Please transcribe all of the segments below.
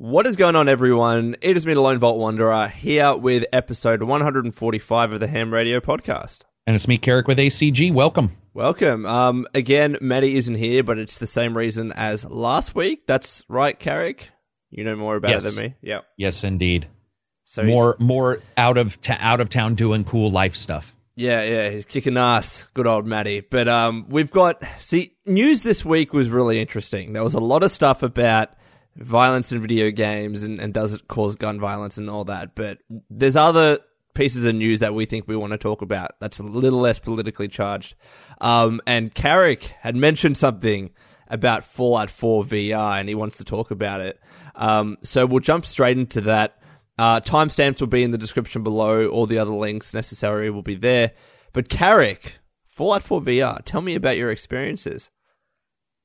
What is going on, everyone? It is me, the Lone Vault Wanderer, here with episode 145 of the Ham Radio Podcast. And it's me, Carrick, with ACG. Welcome. Welcome. Um, again, Matty isn't here, but it's the same reason as last week. That's right, Carrick. You know more about Yes. it than me. Yeah. Yes, indeed. So he's- more more out of ta- out of town doing cool life stuff. Yeah, yeah, he's kicking ass. Good old Matty. But um, we've got see news this week was really interesting. There was a lot of stuff about violence in video games and, and does it cause gun violence and all that. But there's other pieces of news that we think we want to talk about. That's a little less politically charged. Um, and Carrick had mentioned something about Fallout 4 VR, and he wants to talk about it. Um, so we'll jump straight into that. Uh, timestamps will be in the description below. All the other links necessary will be there. But Carrick, Fallout 4 VR, tell me about your experiences.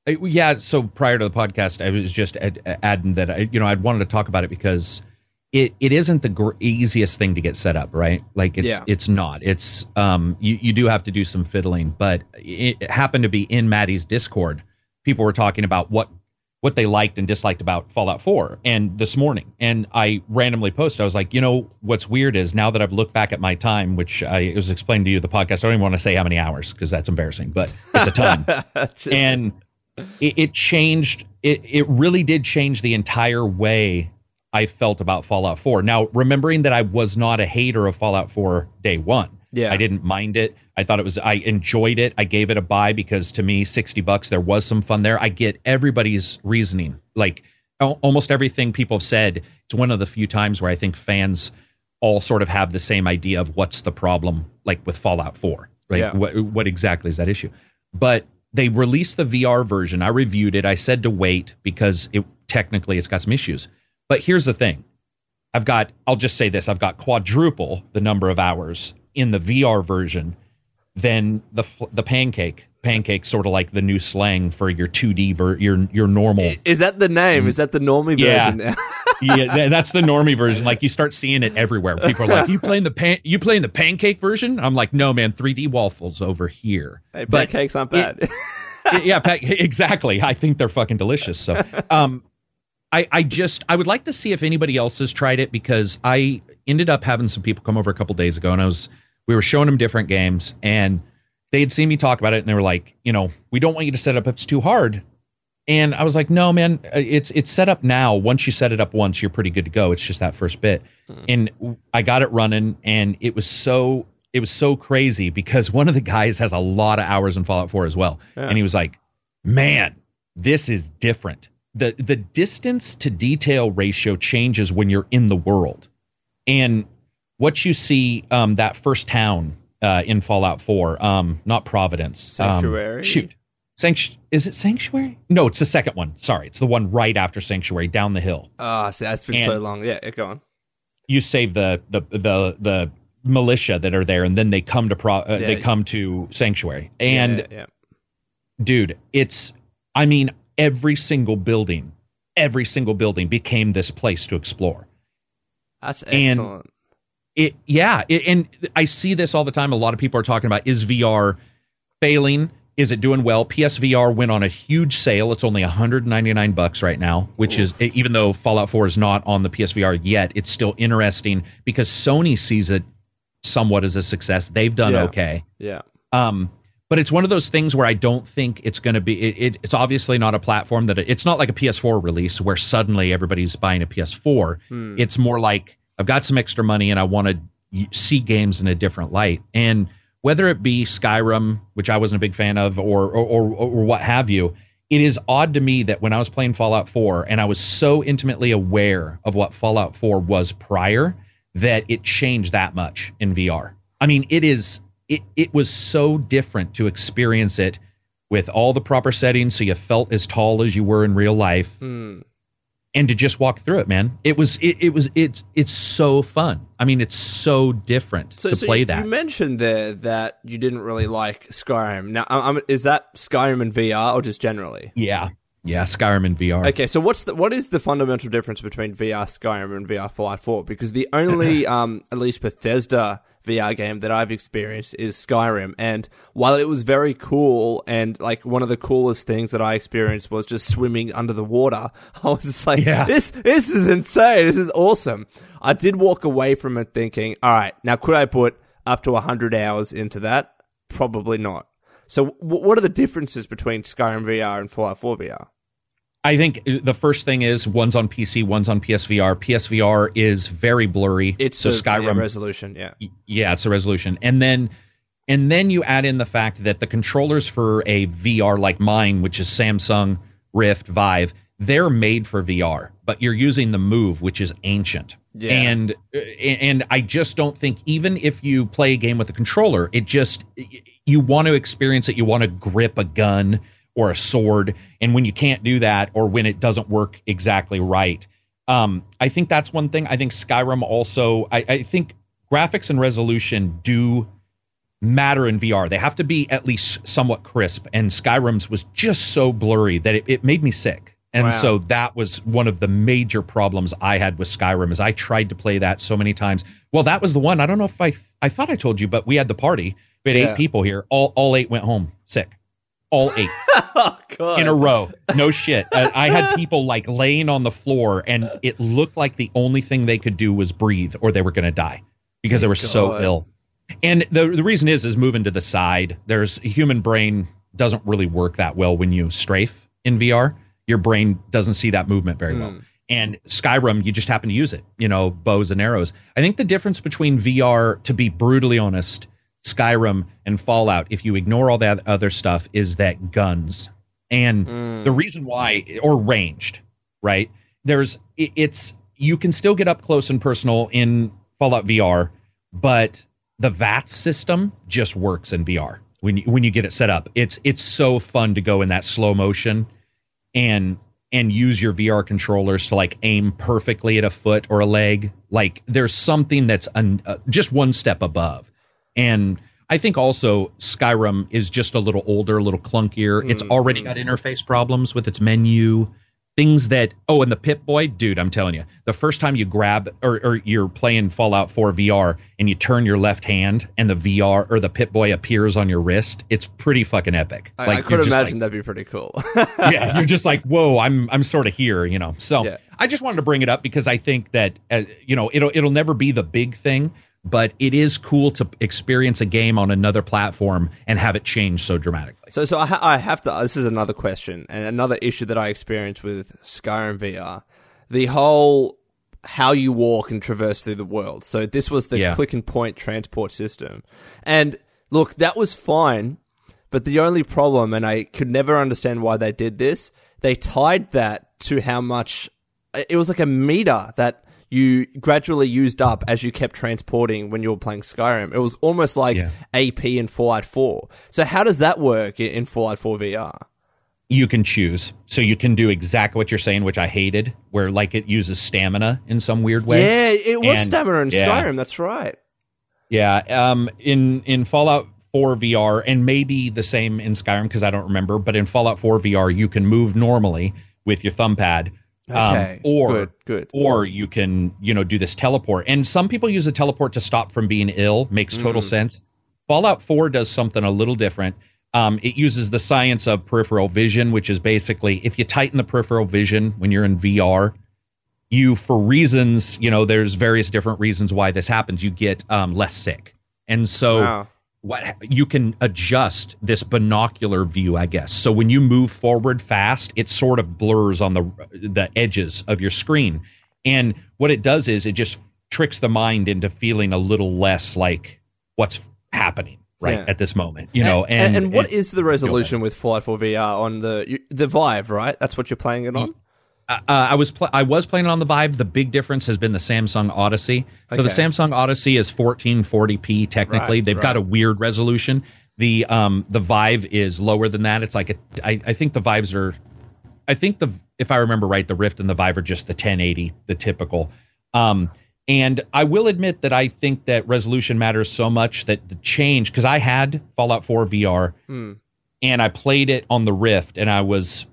Yeah. So prior to the podcast, I was just ad- adding that I, you know I'd wanted to talk about it because it it isn't the gr- easiest thing to get set up, right? Like it's Yeah. it's not. It's um you you do have to do some fiddling, but it, it happened to be in Matty's Discord. People were talking about what what they liked and disliked about Fallout 4 and this morning and I randomly posted I was like you know what's weird is now that I've looked back at my time which I was explained to you the podcast I don't even want to say how many hours because that's embarrassing but it's a ton and it, it changed it it really did change the entire way I felt about Fallout 4 now remembering that I was not a hater of Fallout 4 day 1 Yeah. I didn't mind it. I thought it was I enjoyed it. I gave it a buy because to me 60 bucks there was some fun there. I get everybody's reasoning. Like al- almost everything people have said it's one of the few times where I think fans all sort of have the same idea of what's the problem like with Fallout 4 right Yeah. what what exactly is that issue? But they released the VR version. I reviewed it. I said to wait because it technically it's got some issues. But here's the thing. I've got I'll just say this. I've got quadruple the number of hours in the VR version than the the pancake. Pancake sort of like the new slang for your 2D ver- your your normal Is that the name? Mm. Is that the normie Yeah. version now? yeah th- that's the normie version like you start seeing it everywhere people are like you playing the pan you playing the pancake version I'm like no man 3D waffles over here hey, But pancakes aren't it- bad. yeah, pa- exactly. I think they're fucking delicious. So, um, I I just I would like to see if anybody else has tried it because I ended up having some people come over a couple days ago and I was we were showing them different games and they had seen me talk about it and they were like, you know, we don't want you to set up if it's too hard. And I was like, no, man, uh, it's it's set up now. Once you set it up once, you're pretty good to go. It's just that first bit. And I got it running, and it was so it was so crazy because one of the guys has a lot of hours in Fallout 4 as well, Yeah. and he was like, man, this is different. the The distance to detail ratio changes when you're in the world, and what you see um, that first town uh, in Fallout 4, um, not Providence, um, Sanctuary? shoot, Sanctu- is it Sanctuary? No, it's the second one. Sorry, it's the one right after Sanctuary, down the hill. Ah, see, that's been And- so long. Yeah, go on. You save the the the the militia that are there, and then they come to pro- uh, Yeah. they come to Sanctuary. And yeah, yeah. dude, it's I mean every single building, every single building became this place to explore. that's and- excellent. It yeah, it, and I see this all the time. A lot of people are talking about is VR failing? Is it doing well? PSVR went on a huge sale. It's only 199 bucks right now, which is even though Fallout 4 is not on the PSVR yet, it's still interesting because Sony sees it somewhat as a success. They've done Yeah. okay. yeah, Um, but it's one of those things where I don't think it's going to be. It, it, it's obviously not a platform that it's not like a PS4 release where suddenly everybody's buying a PS4. Hmm. It's more like I've got some extra money and I want to see games in a different light. And whether it be Skyrim, which I wasn't a big fan of, or or, or, or what have you, it is odd to me that when I was playing Fallout 4 and I was so intimately aware of what Fallout 4 was prior that it changed that much in VR. I mean, it is it it was so different to experience it with all the proper settings so you felt as tall as you were in real life Hmm. And to just walk through it, man. It was it, it was it's it's so fun. I mean, it's so different So, to so play you, that. You mentioned there that you didn't really like Skyrim. Now, um, is that Skyrim in VR or just generally? yeah, yeah, Skyrim in VR. Okay, so what's the what is the fundamental difference between VR Skyrim and VR Fallout 4? Because the only, um, at least Bethesda VR game that I've experienced is Skyrim, and while it was very cool and like one of the coolest things that I experienced was just swimming under the water, I was just like, Yeah. this this is insane, this is awesome. I did walk away from it thinking, all right, now could I put up to hundred hours into that? Probably not. So, w- what are the differences between Skyrim VR and Fallout 4 VR? I think the first thing is one's on PC, one's on PSVR. PSVR is very blurry. It's so the Skyrim yeah, resolution, yeah. yeah, it's a resolution. And then and then you add in the fact that the controllers for a VR like mine, which is Samsung Rift Vive, they're made for VR, but you're using the Move, which is ancient. Yeah. And and I just don't think even if you play a game with a controller, it just you want to experience it, you want to grip a gun or a sword, and when you can't do that or when it doesn't work exactly right, um, I think that's one thing. I think Skyrim also. I, I think graphics and resolution do matter in VR. They have to be at least somewhat crisp, and Skyrim's was just so blurry that it, it made me sick. And Wow. so that was one of the major problems I had with Skyrim is I tried to play that so many times. Well, that was the one. I don't know if I I thought I told you, but we had the party. We had Yeah. eight people here. All all eight went home sick. All eight oh god. in a row. No shit. I, I had people like laying on the floor, and it looked like the only thing they could do was breathe, or they were going to die because they were so ill. And the the reason is is moving to the side. There's human brain doesn't really work that well when you strafe in VR. Your brain doesn't see that movement very well. Hmm. And Skyrim, you just happen to use it, you know, bows and arrows. I think the difference between VR, to be brutally honest, Skyrim and Fallout, if you ignore all that other stuff, is that guns. And the reason why, or ranged, right? There's, it, it's, you can still get up close and personal in Fallout VR, but the VATS system just works in VR when you, when you get it set up. It's, it's so fun to go in that slow motion and and use your VR controllers to like aim perfectly at a foot or a leg. Like there's something that's un, uh, just one step above. And I think also Skyrim is just a little older, a little clunkier. It's already got interface problems with its menu. Things that oh, and the Pip Boy, dude, I'm telling you, the first time you grab or, or you're playing Fallout 4 VR and you turn your left hand and the VR or the Pip Boy appears on your wrist, it's pretty fucking epic. I, Like, I could just like- imagine that'd be pretty cool. yeah, you're just like, whoa, I'm I'm sort of here, you know. So Yeah. I just wanted to bring it up because I think that uh, you know it'll it'll never be the big thing, but it is cool to experience a game on another platform and have it change so dramatically. So, so I, ha- I have to. Uh, this is another question and another issue that I experienced with Skyrim VR. The whole how you walk and traverse through the world. So this was the Yeah. click and point transport system, and look, that was fine. But the only problem, and I could never understand why they did this, they tied that to how much it was like a meter that you gradually used up as you kept transporting when you were playing Skyrim. It was almost like Yeah. AP in Fallout 4. So how does that work in, Fallout 4 VR? You can choose, so you can do exactly what you're saying, which I hated, where like it uses stamina in some weird way. Yeah, it was And- stamina in yeah. Skyrim. That's right. Yeah, um, in in Fallout 4 VR, and maybe the same in Skyrim because I don't remember, but in Fallout 4 VR, you can move normally with your thumb pad, um, or good, good. or you can you know do this teleport. And some people use a teleport to stop from being ill. Makes total Mm. sense. Fallout 4 does something a little different. Um, it uses the science of peripheral vision, which is basically if you tighten the peripheral vision when you're in VR, you for reasons you know there's various different reasons why this happens you get um, less sick and so Wow. What you can adjust this binocular view i guess so when you move forward fast it sort of blurs on the the edges of your screen and what it does is it just tricks the mind into feeling a little less like what's happening right Yeah. at this moment you know and, and, and what and- the resolution with Fallout 4 VR on the the Vive? Right, that's what you're playing it on. Uh, I was pl- I was playing it on the Vive. The big difference has been the Samsung Odyssey. So the Samsung Odyssey is 1440p technically. Right, They've got a weird resolution. The um the Vive is lower than that. It's like a I, I think the Vives are I think the if I remember right, the Rift and the Vive are just the 1080, the typical. Um, and I will admit that I think that resolution matters so much that the change because I had Fallout 4 VR Hmm. and I played it on the Rift and I was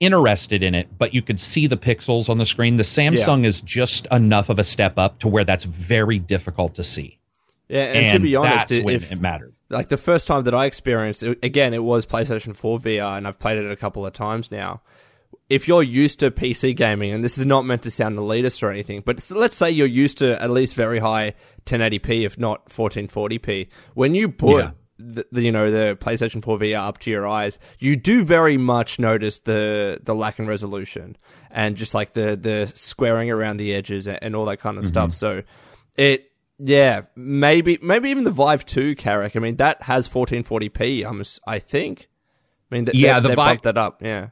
interested in it, but you could see the pixels on the screen. The Samsung is just enough of a step up to where that's very difficult to see. Yeah, and, to be honest, that's when if it mattered. like the first time that I experienced it, again, it was PlayStation 4 VR, and I've played it a couple of times now. If you're used to PC gaming, and this is not meant to sound elitist or anything, but let's say you're used to at least very high 1080p, if not 1440p, when you put Yeah. The, the you know the PlayStation 4 VR up to your eyes, you do very much notice the the lack in resolution and just like the the squaring around the edges and, and all that kind of stuff. So it yeah, maybe maybe even the Vive 2 Carrick. I mean, that has 1440p. I'm I think. I mean, th- Yeah, they, the they Vive- that up. Yeah.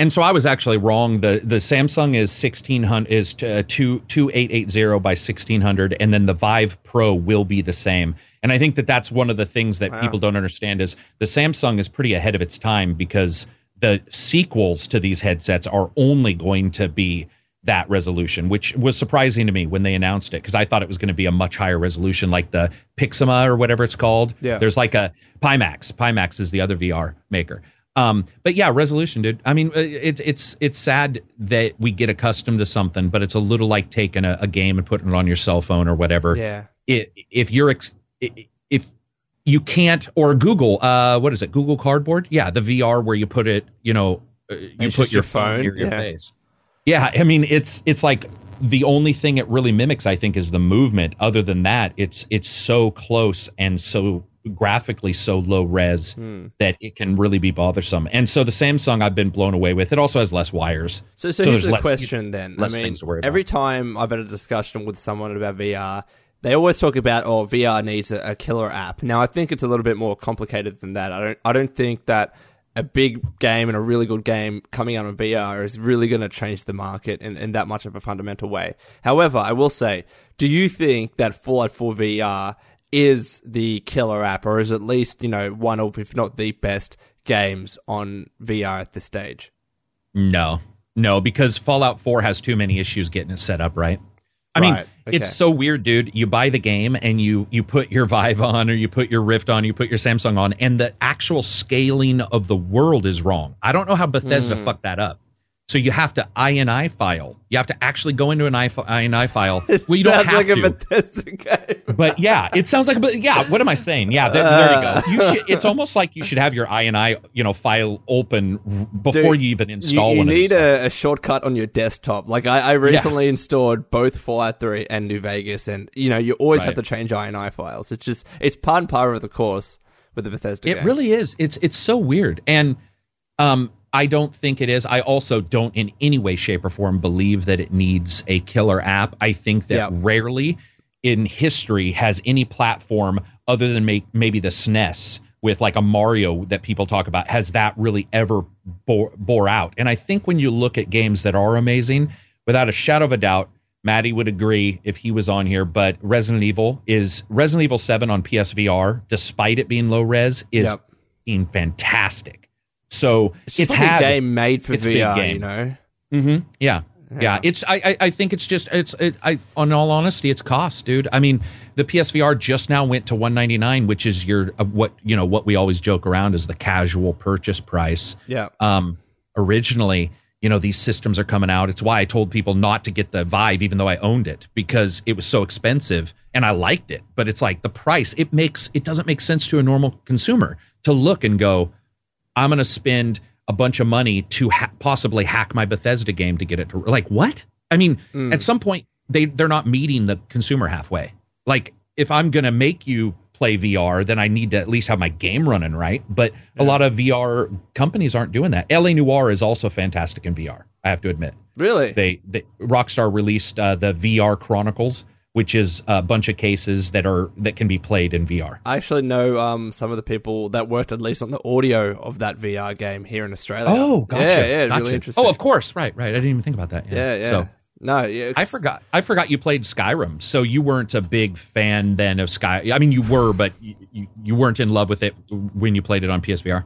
And so I was actually wrong. The the Samsung is sixteen hundred is uh, two two eight eight zero by sixteen hundred, and then the Vive Pro will be the same. And I think that that's one of the things that Wow. people don't understand is the Samsung is pretty ahead of its time because the sequels to these headsets are only going to be that resolution, which was surprising to me when they announced it because I thought it was going to be a much higher resolution, like the Pixima or whatever it's called. Yeah. There's like a Pimax. Pimax is the other VR maker. Um, but yeah, resolution, dude. I mean, it's it's it's sad that we get accustomed to something, but it's a little like taking a, a game and putting it on your cell phone or whatever. Yeah. It, if you're ex- if you can't or Google, uh, what is it? Google Cardboard? Yeah, the VR where you put it, you know, uh, you It's put your your phone, near your yeah. face. Yeah, I mean, it's it's like the only thing it really mimics, I think, is the movement. Other than that, it's it's so close and so graphically so low res Hmm. that it can really be bothersome. And so the Samsung I've been blown away with. It also has less wires. So, so, So here's the less- question then. I mean, things to worry every time I've had a discussion with someone about VR, they always talk about, oh, VR needs a, a killer app. Now, I think it's a little bit more complicated than that. I don't, I don't think that a big game and a really good game coming out on VR is really going to change the market in, in that much of a fundamental way. However, I will say, do you think that Fallout 4 VR is the killer app, or is at least, you know, one of, if not the best games on VR at this stage? No, no, because Fallout 4 has too many issues getting it set up right. I mean, Right, okay. it's so weird, dude. You buy the game and you you put your Vive on or you put your Rift on, you put your Samsung on, and the actual scaling of the world is wrong. I don't know how Bethesda Hmm. fucked that up. So you have to INI file. You have to actually go into an INI file. Well, you don't Sounds have like to. a Bethesda game. but yeah, it sounds like a but yeah. What am I saying? Yeah, there, there you go. You should, it's almost like you should have your INI you know file open before Dude, you even You, install you one. need of these a, a shortcut on your desktop. Like I, I recently installed both Fallout 3 and New Vegas, and you know you always have to change INI files. It's just it's part and part of the course with the Bethesda. It game. really is. It's it's so weird, and um, I don't think it is. I also don't, in any way, shape, or form, believe that it needs a killer app. I think that Yeah. rarely in history has any platform other than may, maybe the SNES with like a Mario that people talk about has that really ever bore, bore out. And I think when you look at games that are amazing, without a shadow of a doubt, Matty would agree if he was on here, but Resident Evil is Resident Evil 7 on PSVR, despite it being low res, is Yep. fantastic. So It's just like had a game made for it's VR. You know. hmm Yeah. Yeah. yeah. It's I, I I think it's just it's it, I on all honesty it's cost, dude. I mean, the PSVR just now went to 199, which is your uh, what you know what we always joke around is the casual purchase price. Yeah. Um originally, you know, these systems are coming out. It's why I told people not to get the Vive even though I owned it because it was so expensive and I liked it, but it's like the price, it makes it doesn't make sense to a normal consumer to look and go, I'm going to spend a bunch of money to ha- possibly hack my Bethesda game to get it to like what? I mean, Mm. at some point they they're not meeting the consumer halfway. Like if I'm going to make you play VR, then I need to at least have my game running right. But a lot of VR companies aren't doing that. LA Noire is also fantastic in VR. I have to admit. Really. They, they Rockstar released uh, the VR Chronicles, which is a bunch of cases that are that can be played in VR. I actually know um, some of the people that worked at least on the audio of that VR game here in Australia. Oh, gotcha. Yeah, yeah, gotcha. really interesting. Oh, of course, right, right. I didn't even think about that. Yeah, yeah. So no, yeah. I forgot. I forgot you played Skyrim, so you weren't a big fan then of Sky. I mean, you were, but you, you, you weren't in love with it when you played it on PSVR.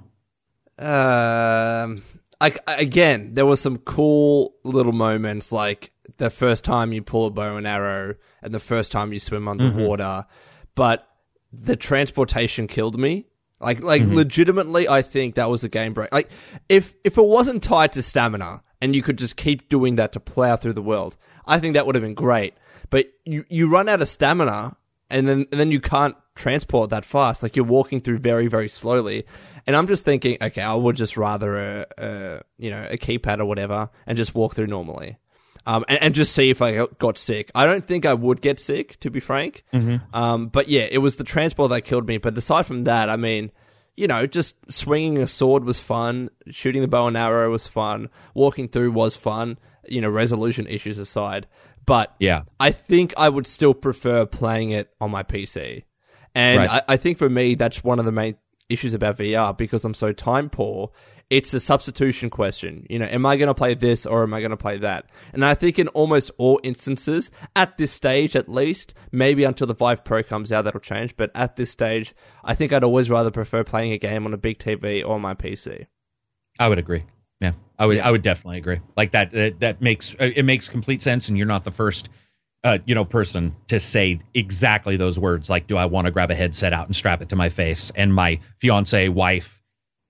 Um, like again, there were some cool little moments, like the first time you pull a bow and arrow, and the first time you swim underwater. Mm-hmm. But the transportation killed me. Like, like mm-hmm. legitimately, I think that was a game break. Like, if if it wasn't tied to stamina and you could just keep doing that to plow through the world, I think that would have been great. But you you run out of stamina, and then and then you can't transport that fast. Like you're walking through very very slowly, and I'm just thinking, okay, I would just rather a, a you know a keypad or whatever, and just walk through normally. Um, and, and, just see if I got sick. I don't think I would get sick, to be frank. Mm-hmm. Um, but yeah, it was the transport that killed me. But aside from that, I mean, you know, just swinging a sword was fun. Shooting the bow and arrow was fun. Walking through was fun. You know, resolution issues aside. But yeah, I think I would still prefer playing it on my PC. And right. I, I think for me, that's one of the main issues about VR because I'm so time poor. It's a substitution question. You know, am I going to play this or am I going to play that? And I think in almost all instances, at this stage at least, maybe until the Vive Pro comes out, that'll change. But at this stage, I think I'd always rather prefer playing a game on a big TV or my PC. I would agree. Yeah, I would. Yeah. I would definitely agree. Like that. That, that makes it makes complete sense, and you're not the first uh, you know, person to say exactly those words. Like, do I want to grab a headset out and strap it to my face? And my fiance, wife,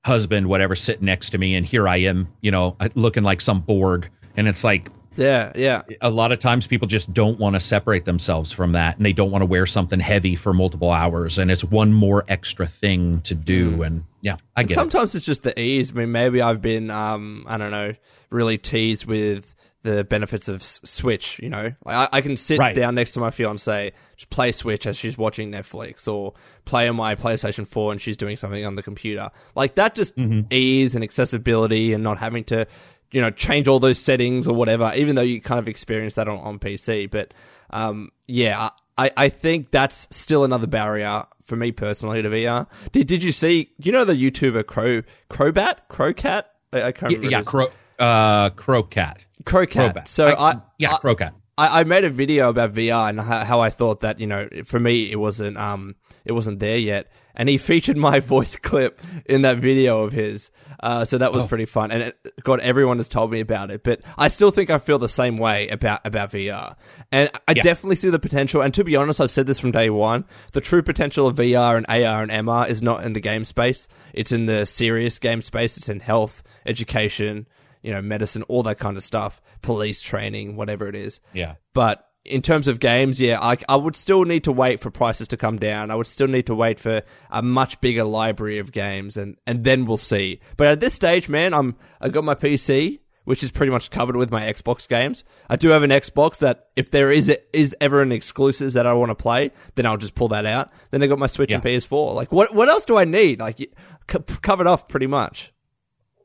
husband, whatever, sitting next to me, and here I am, you know, uh, looking like some Borg. And it's like, yeah, yeah. A lot of times people just don't want to separate themselves from that, and they don't want to wear something heavy for multiple hours, and it's one more extra thing to do. Mm. And yeah, I get. sometimes it. it's just the ease. I mean, maybe I've been, um, I don't know, really teased with the benefits of Switch. You know, I, I can sit right. down next to my fiance, just play Switch as she's watching Netflix, or play on my PlayStation Four and she's doing something on the computer. Like that, just mm-hmm. ease and accessibility, and not having to, you know, change all those settings or whatever. Even though you kind of experience that on, on PC, but um, yeah, I, I think that's still another barrier for me personally to VR. Did Did you see? You know the YouTuber Crow Crowbat Crowcat? I, I can't remember. Yeah, Crow uh, Crocat. Crowcat. So I, I yeah, Crowcat. I, I, made a video about VR and how, how, I thought that you know for me it wasn't um it wasn't there yet, and he featured my voice clip in that video of his. Uh, so that was oh. pretty fun, and it, God, everyone has told me about it, but I still think I feel the same way about about VR, and I yeah. definitely see the potential. And to be honest, I've said this from day one: the true potential of VR and AR and MR is not in the game space; it's in the serious game space. It's in health, education, you know, medicine, all that kind of stuff, police training, whatever it is. Yeah. But in terms of games, yeah, I, I would still need to wait for prices to come down. I would still need to wait for a much bigger library of games, and, and then we'll see. But at this stage, man, I'm I got my PC, which is pretty much covered with my Xbox games. I do have an Xbox that if there is is ever an exclusive that I want to play, then I'll just pull that out. Then I got my Switch yeah. and PS4. Like, what what else do I need? Like, covered off pretty much.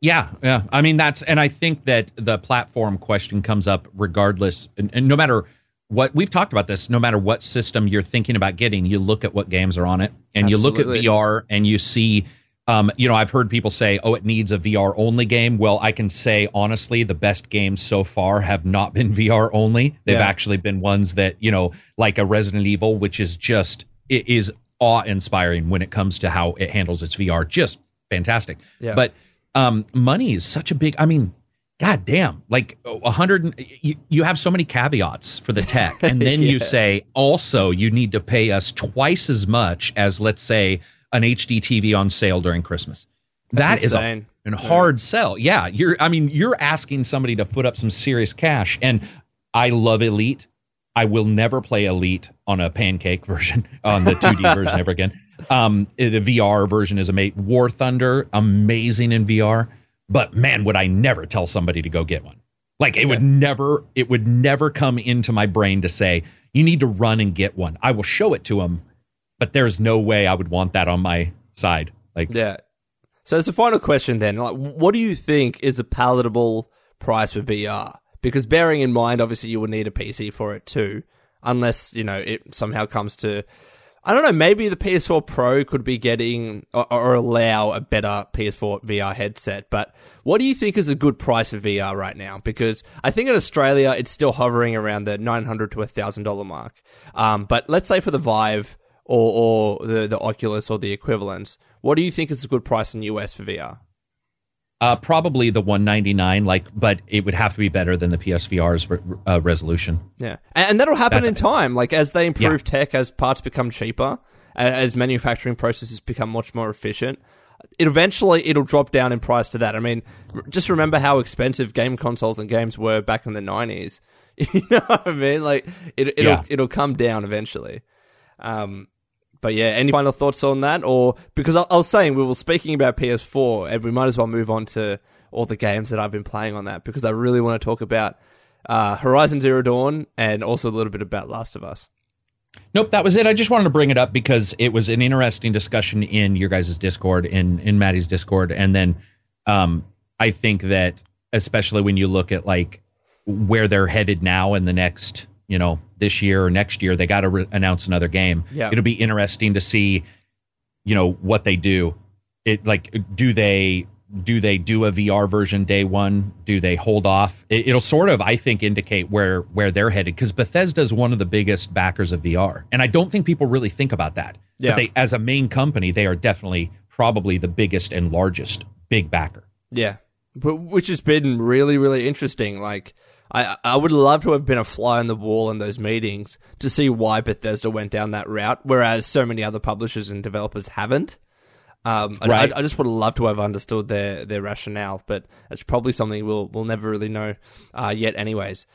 Yeah, yeah. I mean, that's, and I think that the platform question comes up regardless, and, and, no matter what we've talked about this, no matter what system you're thinking about getting, you look at what games are on it, and Absolutely. you look at VR, and you see, um, you know, I've heard people say, "Oh, it needs a VR only game." Well, I can say honestly, the best games so far have not been VR only. They've yeah. actually been ones that, you know, like a Resident Evil, which is just it is awe inspiring when it comes to how it handles its VR, just fantastic. Yeah. But um, money is such a big. I mean, god damn, like a hundred. You, you have so many caveats for the tech, and then yeah. you say also you need to pay us twice as much as let's say an HD TV on sale during Christmas. That's a, an hard yeah. sell. Yeah, you're. I mean, you're asking somebody to foot up some serious cash, and I love Elite. I will never play Elite on a pancake version on the 2D version ever again. Um, the VR version is amazing. War Thunder, amazing in VR. But man, would I never tell somebody to go get one. Like it would never, it would never come into my brain to say you need to run and get one. I will show it to them, but there's no way I would want that on my side. Like yeah. So as a final question, then, like, what do you think is a palatable price for VR? Because bearing in mind, obviously, you would need a PC for it too, unless you know it somehow comes to I don't know. Maybe the PS4 Pro could be getting or, or, allow a better PS4 VR headset. But what do you think is a good price for VR right now? Because I think in Australia it's still hovering around the nine hundred to thousand dollar mark. Um, but let's say for the Vive or, or the the Oculus or the equivalents, what do you think is a good price in US for VR? Uh, probably the 199, like, but it would have to be better than the PSVR's re- uh, resolution. Yeah, and, and that'll happen That's- in time. Like as they improve Yeah. tech, as parts become cheaper, as manufacturing processes become much more efficient, it eventually it'll drop down in price to that. I mean, r- just remember how expensive game consoles and games were back in the nineties. You know what I mean? Like it, it'll Yeah. it'll come down eventually. Um, but yeah, any final thoughts on that? Or because I, I was saying we were speaking about PS4, and we might as well move on to all the games that I've been playing on that because I really want to talk about uh, Horizon Zero Dawn and also a little bit about Last of Us. Nope, that was it. I just wanted to bring it up because it was an interesting discussion in your guys' Discord, in in Matty's Discord, and then um, I think that especially when you look at like where they're headed now in the next, you know, this year or next year, they got to re- announce another game. Yeah. It'll be interesting to see, you know, what they do. It like do they do they do a VR version day one? Do they hold off? It, it'll sort of, I think, indicate where where they're headed because Bethesda is one of the biggest backers of VR, and I don't think people really think about that. Yeah. But they, as a main company, they are definitely probably the biggest and largest big backer. Yeah, but which has been really, really interesting. Like, I I would love to have been a fly on the wall in those meetings to see why Bethesda went down that route, whereas so many other publishers and developers haven't. Um, I- Right. I, I just would loved to have understood their their rationale, but it's probably something we'll we'll never really know uh, yet, anyways.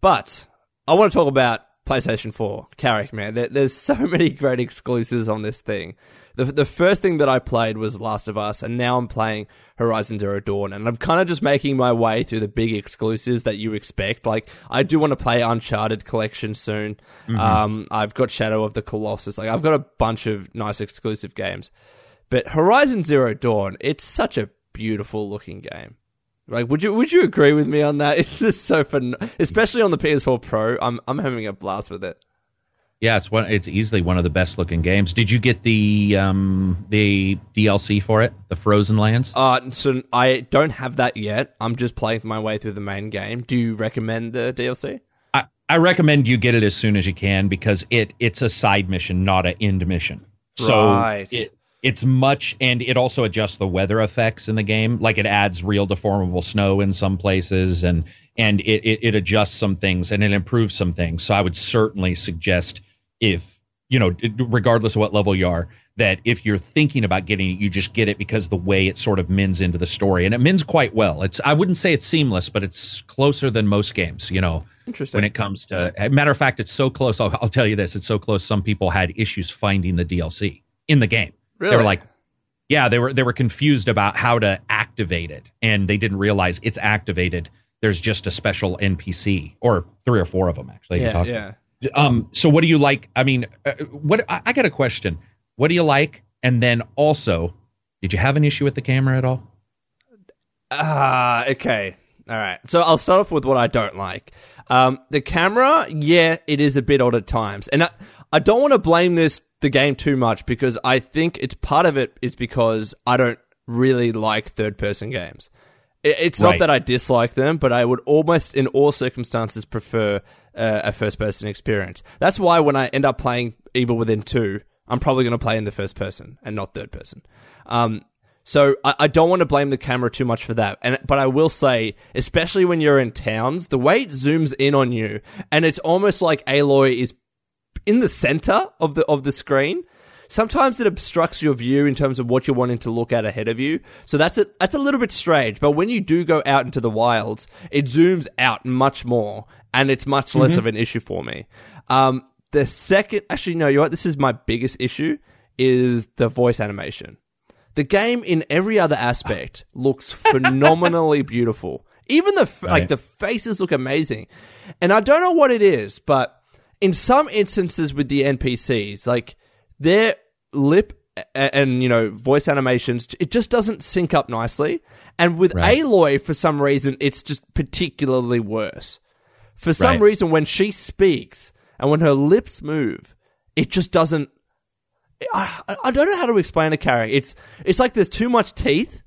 But I want to talk about PlayStation 4. Carrick, man, there, there's so many great exclusives on this thing. The the first thing that I played was Last of Us, and now I'm playing Horizon Zero Dawn, and I'm kind of just making my way through the big exclusives that you expect. Like, I do want to play Uncharted Collection soon. Um, I've got Shadow of the Colossus. Like, I've got a bunch of nice exclusive games. But Horizon Zero Dawn, it's such a beautiful looking game. Like, would you would you agree with me on that? It's just so fun, especially on the PS4 Pro. I'm I'm having a blast with it. Yeah, it's one. It's easily one of the best looking games. Did you get the um the DLC for it, the Frozen Lands? Uh, so I don't have that yet. I'm just playing my way through the main game. Do you recommend the DLC? I, I recommend you get it as soon as you can because it it's a side mission, not an end mission. So Right. it, it's much, and it also adjusts the weather effects in the game. Like it adds real deformable snow in some places, and and it, it, it adjusts some things and it improves some things. So I would certainly suggest if you know, regardless of what level you are, that if you're thinking about getting it, you just get it because the way it sort of mends into the story, and it mends quite well. It's I wouldn't say it's seamless, but it's closer than most games. You know, Interesting. when it comes to matter of fact it's so close I'll, I'll tell you this it's so close some people had issues finding the dlc in the game Really? they were like yeah they were they were confused about how to activate it and they didn't realize it's activated there's just a special npc or three or four of them actually you yeah, yeah. Um so what do you like i mean uh, what I, I got a question what do you like and then also did you have an issue with the camera at all Ah, okay. All right. So I'll start off with what I don't like. Um, the camera, yeah, it is a bit odd at times, and I, I don't want to blame this the game too much because I think it's part of it is because I don't really like third person games. It, it's not that I dislike them, but I would almost, in all circumstances, prefer uh, a first person experience. That's why when I end up playing Evil Within 2, I'm probably going to play in the first person and not third person. Um, so I, I don't want to blame the camera too much for that. And but I will say, especially when you're in towns, the way it zooms in on you, and it's almost like Aloy is in the center of the of the screen. Sometimes it obstructs your view in terms of what you're wanting to look at ahead of you. So that's a, that's a little bit strange. But when you do go out into the wilds, it zooms out much more, and it's much less of an issue for me. Um, the second, actually, no, you know what? This is my biggest issue is the voice animation. The game, in every other aspect, looks phenomenally beautiful. Even the f like the faces look amazing, and I don't know what it is, but in some instances with the NPCs, like their lip and you know voice animations, it just doesn't sync up nicely. And with Right. Aloy, for some reason, it's just particularly worse. For some Right. reason, when she speaks and when her lips move, it just doesn't. I, I don't know how to explain a character. It's it's like there's too much teeth,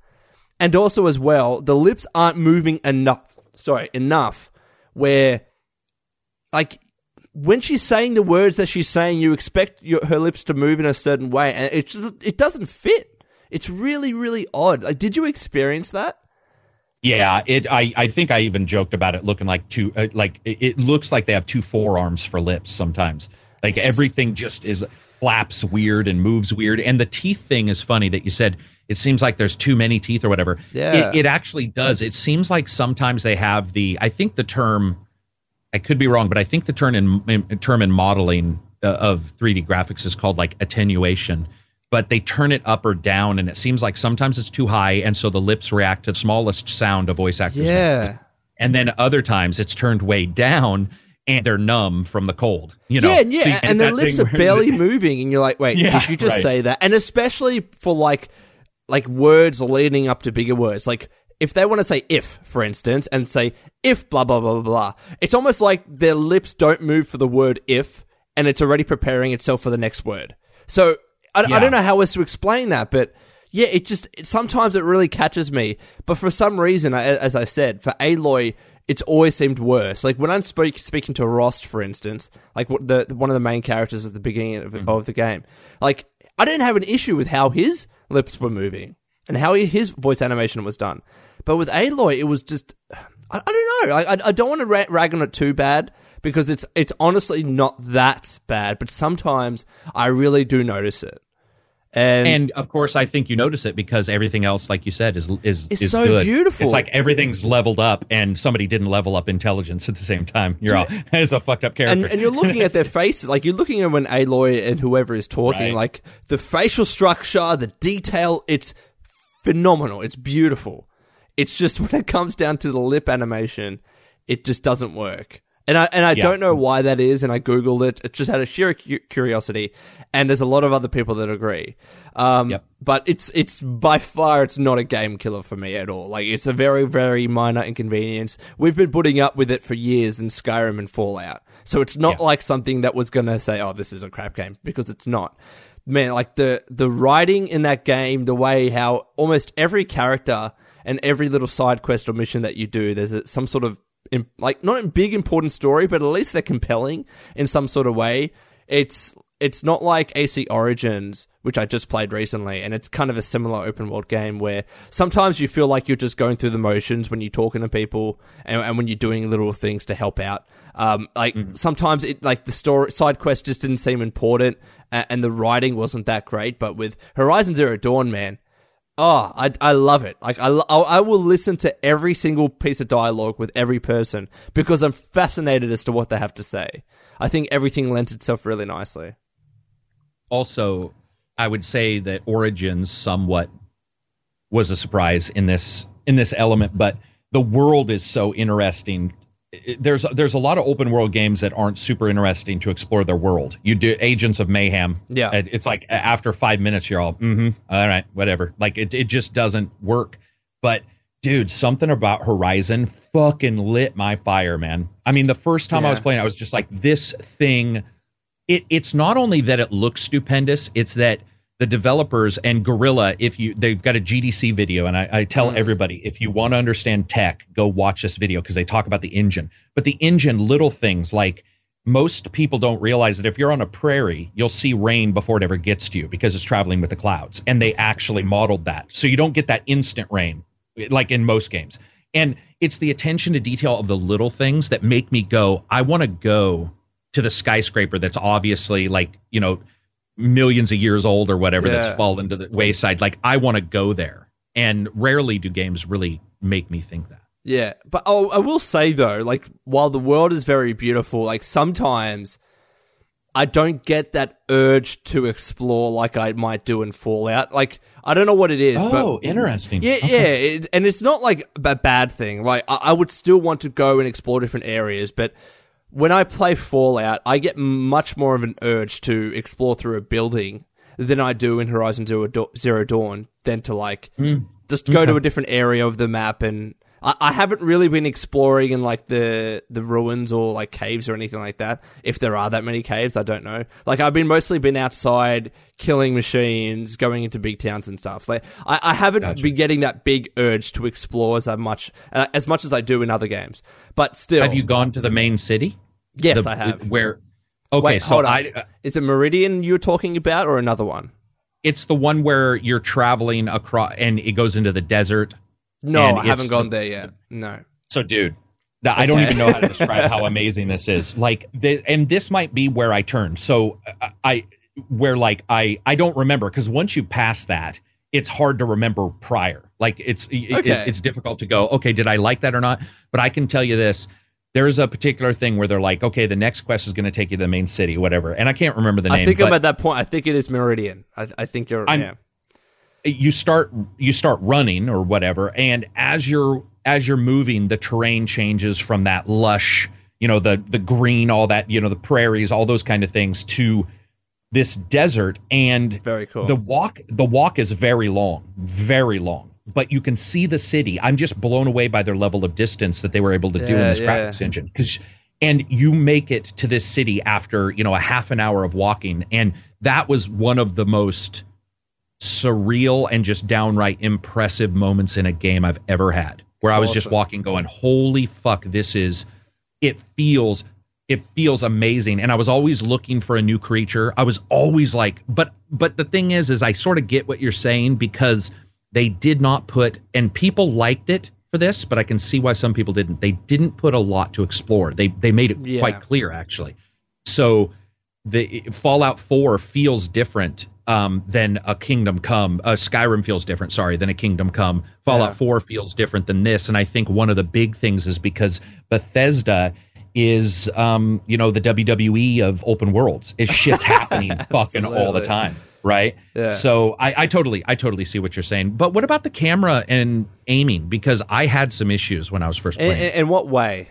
and also as well, the lips aren't moving enough. Sorry, enough where, like, when she's saying the words that she's saying, you expect your, her lips to move in a certain way, and it just it doesn't fit. It's really really odd. Like, did you experience that? Yeah, it. I, I think I even joked about it looking like two. Uh, like it, it, looks like they have two forearms for lips sometimes. Like everything just is flaps weird and moves weird. And the teeth thing is funny that you said it seems like there's too many teeth or whatever. Yeah, it, it actually does. It seems like sometimes they have the. I think the term. I could be wrong, but I think the term in, in term in modeling uh, of 3D graphics is called like attenuation but they turn it up or down, and it seems like sometimes it's too high, and so the lips react to the smallest sound a voice actor. Yeah. Make. And then other times it's turned way down, and they're numb from the cold. You know, yeah, yeah, so and their lips are barely moving, and you're like, wait, yeah, did you just right. say that? And especially for like, like words leading up to bigger words, like if they want to say if, for instance, and say if blah blah blah blah blah, it's almost like their lips don't move for the word if, and it's already preparing itself for the next word. So I, yeah. I don't know how else to explain that, but yeah, it just it, sometimes it really catches me. But for some reason, I, as I said, for Aloy, it's always seemed worse. Like when I'm speak, speaking to Rost, for instance, like the one of the main characters at the beginning of, mm-hmm. of the game, like I didn't have an issue with how his lips were moving and how his voice animation was done. But with Aloy, it was just I, I don't know. I, I, don't want to ra- rag on it too bad because it's it's honestly not that bad. But sometimes I really do notice it. And, and of course, I think you notice it because everything else, like you said, is is is so good. beautiful. It's like everything's leveled up, and somebody didn't level up intelligence at the same time. You're all as a fucked up character, and, and, you're looking at their faces, like you're looking at when Aloy and whoever is talking, right. like the facial structure, the detail. It's phenomenal. It's beautiful. It's just when it comes down to the lip animation, it just doesn't work. And I and I yeah. don't know why that is. And I googled it. It just had a sheer cu- curiosity. And there's a lot of other people that agree. Um, yep. But it's it's by far it's not a game killer for me at all. Like it's a very very minor inconvenience. We've been putting up with it for years in Skyrim and Fallout. So it's not yeah. like something that was gonna say, "Oh, this is a crap game," because it's not. Man, like the the writing in that game, the way how almost every character and every little side quest or mission that you do, there's a, some sort of like not a big important story, but at least they're compelling in some sort of way. It's it's not like AC Origins, which I just played recently, and it's kind of a similar open world game where sometimes you feel like you're just going through the motions when you're talking to people and, and when you're doing little things to help out. Um, like mm-hmm. sometimes it like the story side quest just didn't seem important, and, and the writing wasn't that great. But with Horizon Zero Dawn, man, Oh, I, I love it. Like I, I will listen to every single piece of dialogue with every person because I'm fascinated as to what they have to say. I think everything lends itself really nicely. Also, I would say that Origins somewhat was a surprise in this in this element, but the world is so interesting there's there's a lot of open world games that aren't super interesting to explore their world. You do Agents of Mayhem. Yeah, it's like after five minutes you're all mm-hmm, all right, whatever. Like it it just doesn't work. But dude, something about Horizon fucking lit my fire, man. I mean, the first time yeah. I was playing, I was just like, this thing. It it's not only that it looks stupendous, it's that the developers and Guerrilla, if you they've got a GDC video, and I, I tell mm. everybody if you want to understand tech, go watch this video because they talk about the engine. But the engine, little things like most people don't realize that if you're on a prairie, you'll see rain before it ever gets to you because it's traveling with the clouds, and they actually modeled that, so you don't get that instant rain like in most games. And it's the attention to detail of the little things that make me go, I want to go to the skyscraper that's obviously like you know millions of years old or whatever yeah. that's fallen to the wayside. Like I want to go there, and rarely do games really make me think that. Yeah, but oh, I will say though, like while the world is very beautiful, like sometimes I don't get that urge to explore like I might do in Fallout. Like I don't know what it is. Oh, but, interesting. Yeah, okay. yeah, it, and it's not like a bad thing. Like I, I would still want to go and explore different areas, but when I play Fallout, I get much more of an urge to explore through a building than I do in Horizon Zero Dawn than to like mm. just go okay. to a different area of the map and I, I haven't really been exploring in like the the ruins or like caves or anything like that. If there are that many caves, I don't know. Like I've been mostly been outside killing machines, going into big towns and stuff. Like I, I haven't gotcha. been getting that big urge to explore as much uh, as much as I do in other games. But still, have you gone to the main city? Yes, the, I have. Where? Okay, Wait, so hold on. I, uh, is it Meridian you're talking about, or another one? It's the one where you're traveling across, and it goes into the desert No, I haven't gone the- there yet. No. So, dude, th- I don't even know how to describe how amazing this is. Like, the, and this might be where I turned. So, I, I where like I I don't remember because once you pass that, it's hard to remember prior. Like, it's it- Okay. it's it's difficult to go. Okay, did I like that or not? But I can tell you this. There's a particular thing where they're like, okay, the next quest is going to take you to the main city, whatever. And I can't remember the name. I think I'm at that point. I think it is Meridian. I, I think you're. I'm- yeah. you start you start running or whatever and as you're as you're moving the terrain changes from that lush you know the the green all that you know the prairies all those kind of things to this desert and Very cool. the walk the walk is very long very long but you can see the city i'm just blown away by their level of distance that they were able to do in this yeah. graphics engine because and you make it to this city after you know a half an hour of walking and that was one of the most surreal and just downright impressive moments in a game I've ever had. Where I was just walking going, "Holy fuck, this is it feels it feels amazing." And I was always looking for a new creature. I was always like, but but the thing is is I sort of get what you're saying because they did not put and people liked it for this, but I can see why some people didn't. They didn't put a lot to explore. They they made it Yeah. quite clear actually. So the Fallout 4 feels different um, than a Kingdom Come. Uh, Skyrim feels different, sorry, than a Kingdom Come. Fallout Yeah. 4 feels different than this, and I think one of the big things is because Bethesda is, um, you know, the WWE of open worlds. It's shit's happening fucking all the time, right? Yeah. So I, I totally, I totally see what you're saying. But what about the camera and aiming? Because I had some issues when I was first in, playing. in, in what way?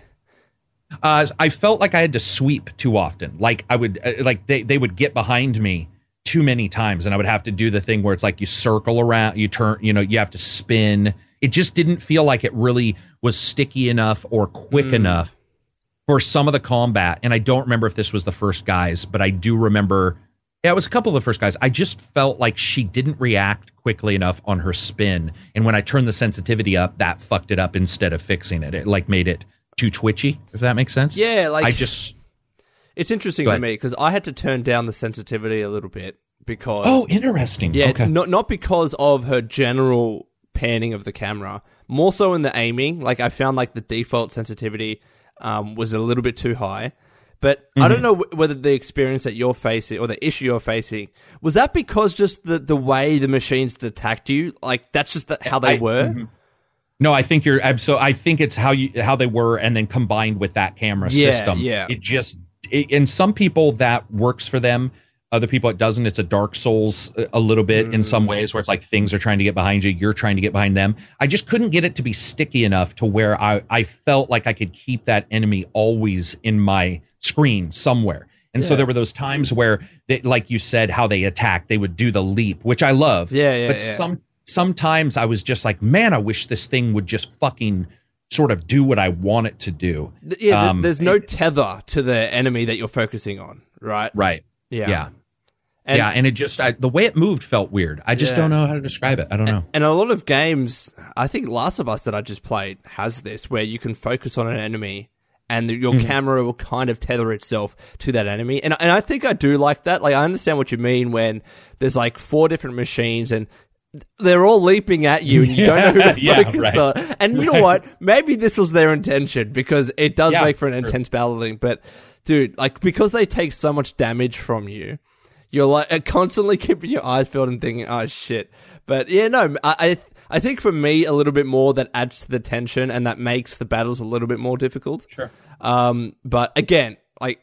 Uh, I felt like I had to sweep too often. Like I would, uh, like they, they would get behind me too many times, and I would have to do the thing where it's like you circle around, you turn, you know, you have to spin. It just didn't feel like it really was sticky enough or quick enough for some of the combat. And I don't remember if this was the first guys, but I do remember. Yeah, it was a couple of the first guys. I just felt like she didn't react quickly enough on her spin, and when I turned the sensitivity up, that fucked it up instead of fixing it. It like made it too twitchy, if that makes sense. Yeah, like I just it's interesting for me because I had to turn down the sensitivity a little bit because oh, interesting. Yeah, okay. not not because of her general panning of the camera, more so in the aiming. Like I found like the default sensitivity um, was a little bit too high. But I Mm-hmm. don't know wh- whether the experience that you're facing or the issue you're facing was that because just the, the way the machines detect you, like that's just the, how they I- were. mhm. No, I think you're so. I think it's how you how they were, and then combined with that camera Yeah, system. yeah. It just it, and some people that works for them. Other people it doesn't. It's a Dark Souls a- a little bit in Mm. some ways, where it's like things are trying to get behind you, you're trying to get behind them. I just couldn't get it to be sticky enough to where I I felt like I could keep that enemy always in my screen somewhere. And so there were those times where, they, like you said, how they attack, they would do the leap, which I love. Yeah, yeah, But yeah. some sometimes I was just like, man, I wish this thing would just fucking sort of do what I want it to do. Yeah, Um, there's no tether to the enemy that you're focusing on, right? Right. Yeah. Yeah. And, yeah. And it just I, the way it moved felt weird. I just Yeah. don't know how to describe it. I don't know. And a lot of games, I think Last of Us that I just played has this, where you can focus on an enemy and your Mm-hmm. camera will kind of tether itself to that enemy. And, and I think I do like that. Like, I understand what you mean when there's like four different machines and they're all leaping at you and you don't know who to Yeah, focus right. on. And you know what? Maybe this was their intention because it does Yeah, make for an intense battling. But dude, like because they take so much damage from you, you're like uh, constantly keeping your eyes peeled and thinking, "Oh shit." But yeah, no, I I, I think for me a little bit more that adds to the tension and that makes the battles a little bit more difficult. Sure. Um, but again, like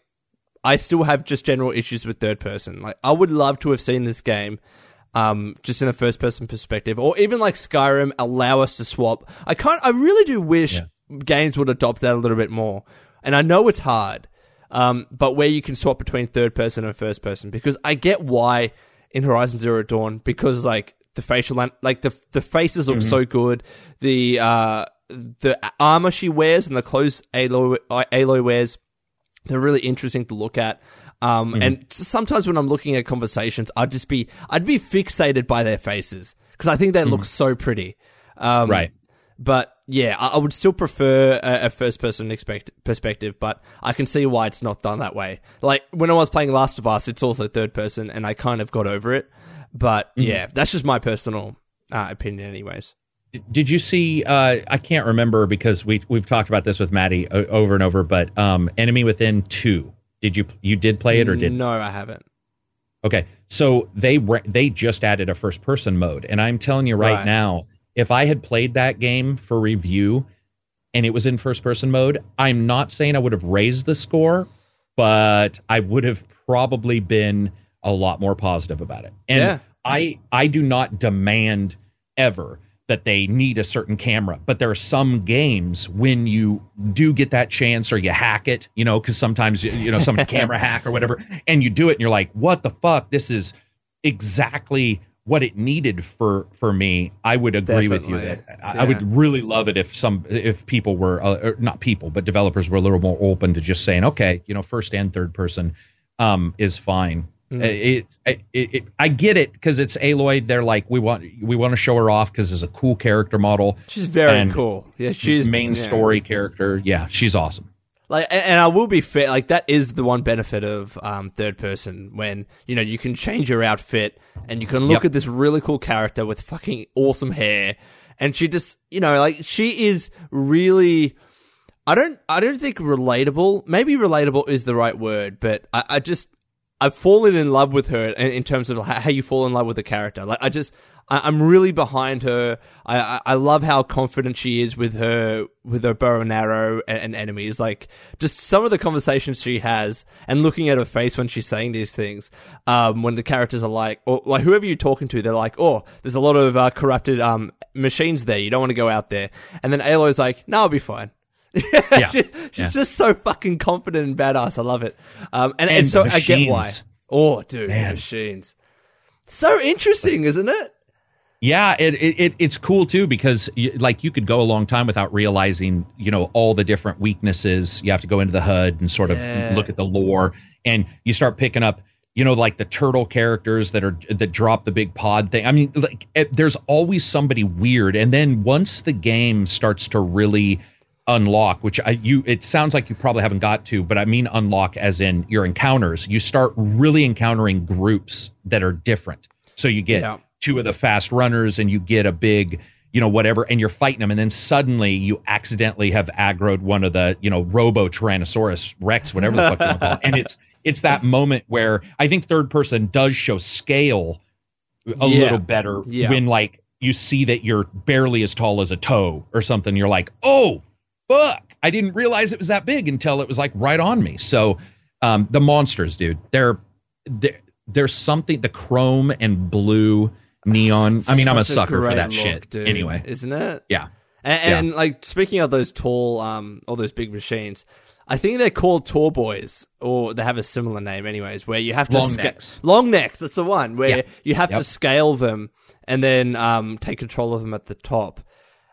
I still have just general issues with third person. Like I would love to have seen this game um, just in a first person perspective, or even like Skyrim, allow us to swap. I can't. I really do wish games would adopt that a little bit more. And I know it's hard, um, but where you can swap between third person and first person, because I get why in Horizon Zero Dawn, because like the facial, like the the faces look so good, the uh, the armor she wears and the clothes Aloy, Aloy wears they're really interesting to look at. Um, Mm-hmm. And sometimes when I'm looking at conversations, I'd just be I'd be fixated by their faces because I think they look so pretty. Um. Right. But yeah, I, I would still prefer a, a first person expect, perspective, but I can see why it's not done that way. Like when I was playing Last of Us, it's also third person, and I kind of got over it. But Mm-hmm. yeah, that's just my personal uh, opinion, anyways. Did you see? Uh, I can't remember because we we've talked about this with Matty o- over and over. But um, Evil Within two. Did you you did play it or did? You? No, I haven't. Okay, so they re- they just added a first person mode, and I'm telling you right, Right. now, if I had played that game for review, and it was in first person mode, I'm not saying I would have raised the score, but I would have probably been a lot more positive about it. And Yeah. I I do not demand ever that they need a certain camera, but there are some games when you do get that chance or you hack it, you know, because sometimes you know some camera hack or whatever, and you do it and you're like, what the fuck? This is exactly what it needed for for me. I would agree with you that I, I would really love it if some if people were uh, or not people but developers were a little more open to just saying, okay, you know, first and third person um, is fine. Mm. It, it, it, it, I get it because it's Aloy. They're like, we want we want to show her off because it's a cool character model. She's very And cool. Yeah, she's main yeah. story character. Yeah, she's awesome. Like, and, and I will be fair. Like, that is the one benefit of um, third person when you know you can change your outfit and you can look Yep. at this really cool character with fucking awesome hair, and she just, you know, like she is really. I don't. I don't think relatable. Maybe relatable is the right word, but I, I just. I've fallen in love with her in, in terms of how you fall in love with a character. Like I just, I, I'm really behind her. I, I, I love how confident she is with her, with her bow and arrow and, and enemies. Like just some of the conversations she has, and looking at her face when she's saying these things. Um, when the characters are like, or like whoever you're talking to, they're like, oh, there's a lot of uh, corrupted um machines there. You don't want to go out there. And then Aloy's like, no, I'll be fine. Yeah. She- she's Yeah. just so fucking confident and badass. I love it. Um, and, and, And so the I get why. Oh, dude, Man. machines. So interesting, isn't it? Yeah, it, it, it it's cool too because you, like you could go a long time without realizing you know all the different weaknesses. You have to go into the HUD and sort of look at the lore, and you start picking up you know like the turtle characters that are that drop the big pod thing. I mean, like it, there's always somebody weird, and then once the game starts to really unlock which I you it sounds like you probably haven't got to but I mean unlock as in your encounters you start really encountering groups that are different so you get Yeah. two of the fast runners and you get a big you know whatever and you're fighting them and then suddenly you accidentally have aggroed one of the you know robo tyrannosaurus rex whatever the fuck you want to call it and it's it's that moment where i think third person does show scale a Yeah. little better Yeah. when like you see that you're barely as tall as a toe or something you're like oh fuck i didn't realize it was that big until it was like right on me so um the monsters dude they're, they're there's something the chrome and blue neon i mean i'm a sucker for that look, shit dude, anyway isn't it? yeah And, Yeah. like speaking of those tall, um, all those big machines, I think they're called tall boys, or they have a similar name, anyways. Where you have to Long sca- necks. long necks. That's the one where Yeah. you have to scale them and then um, take control of them at the top.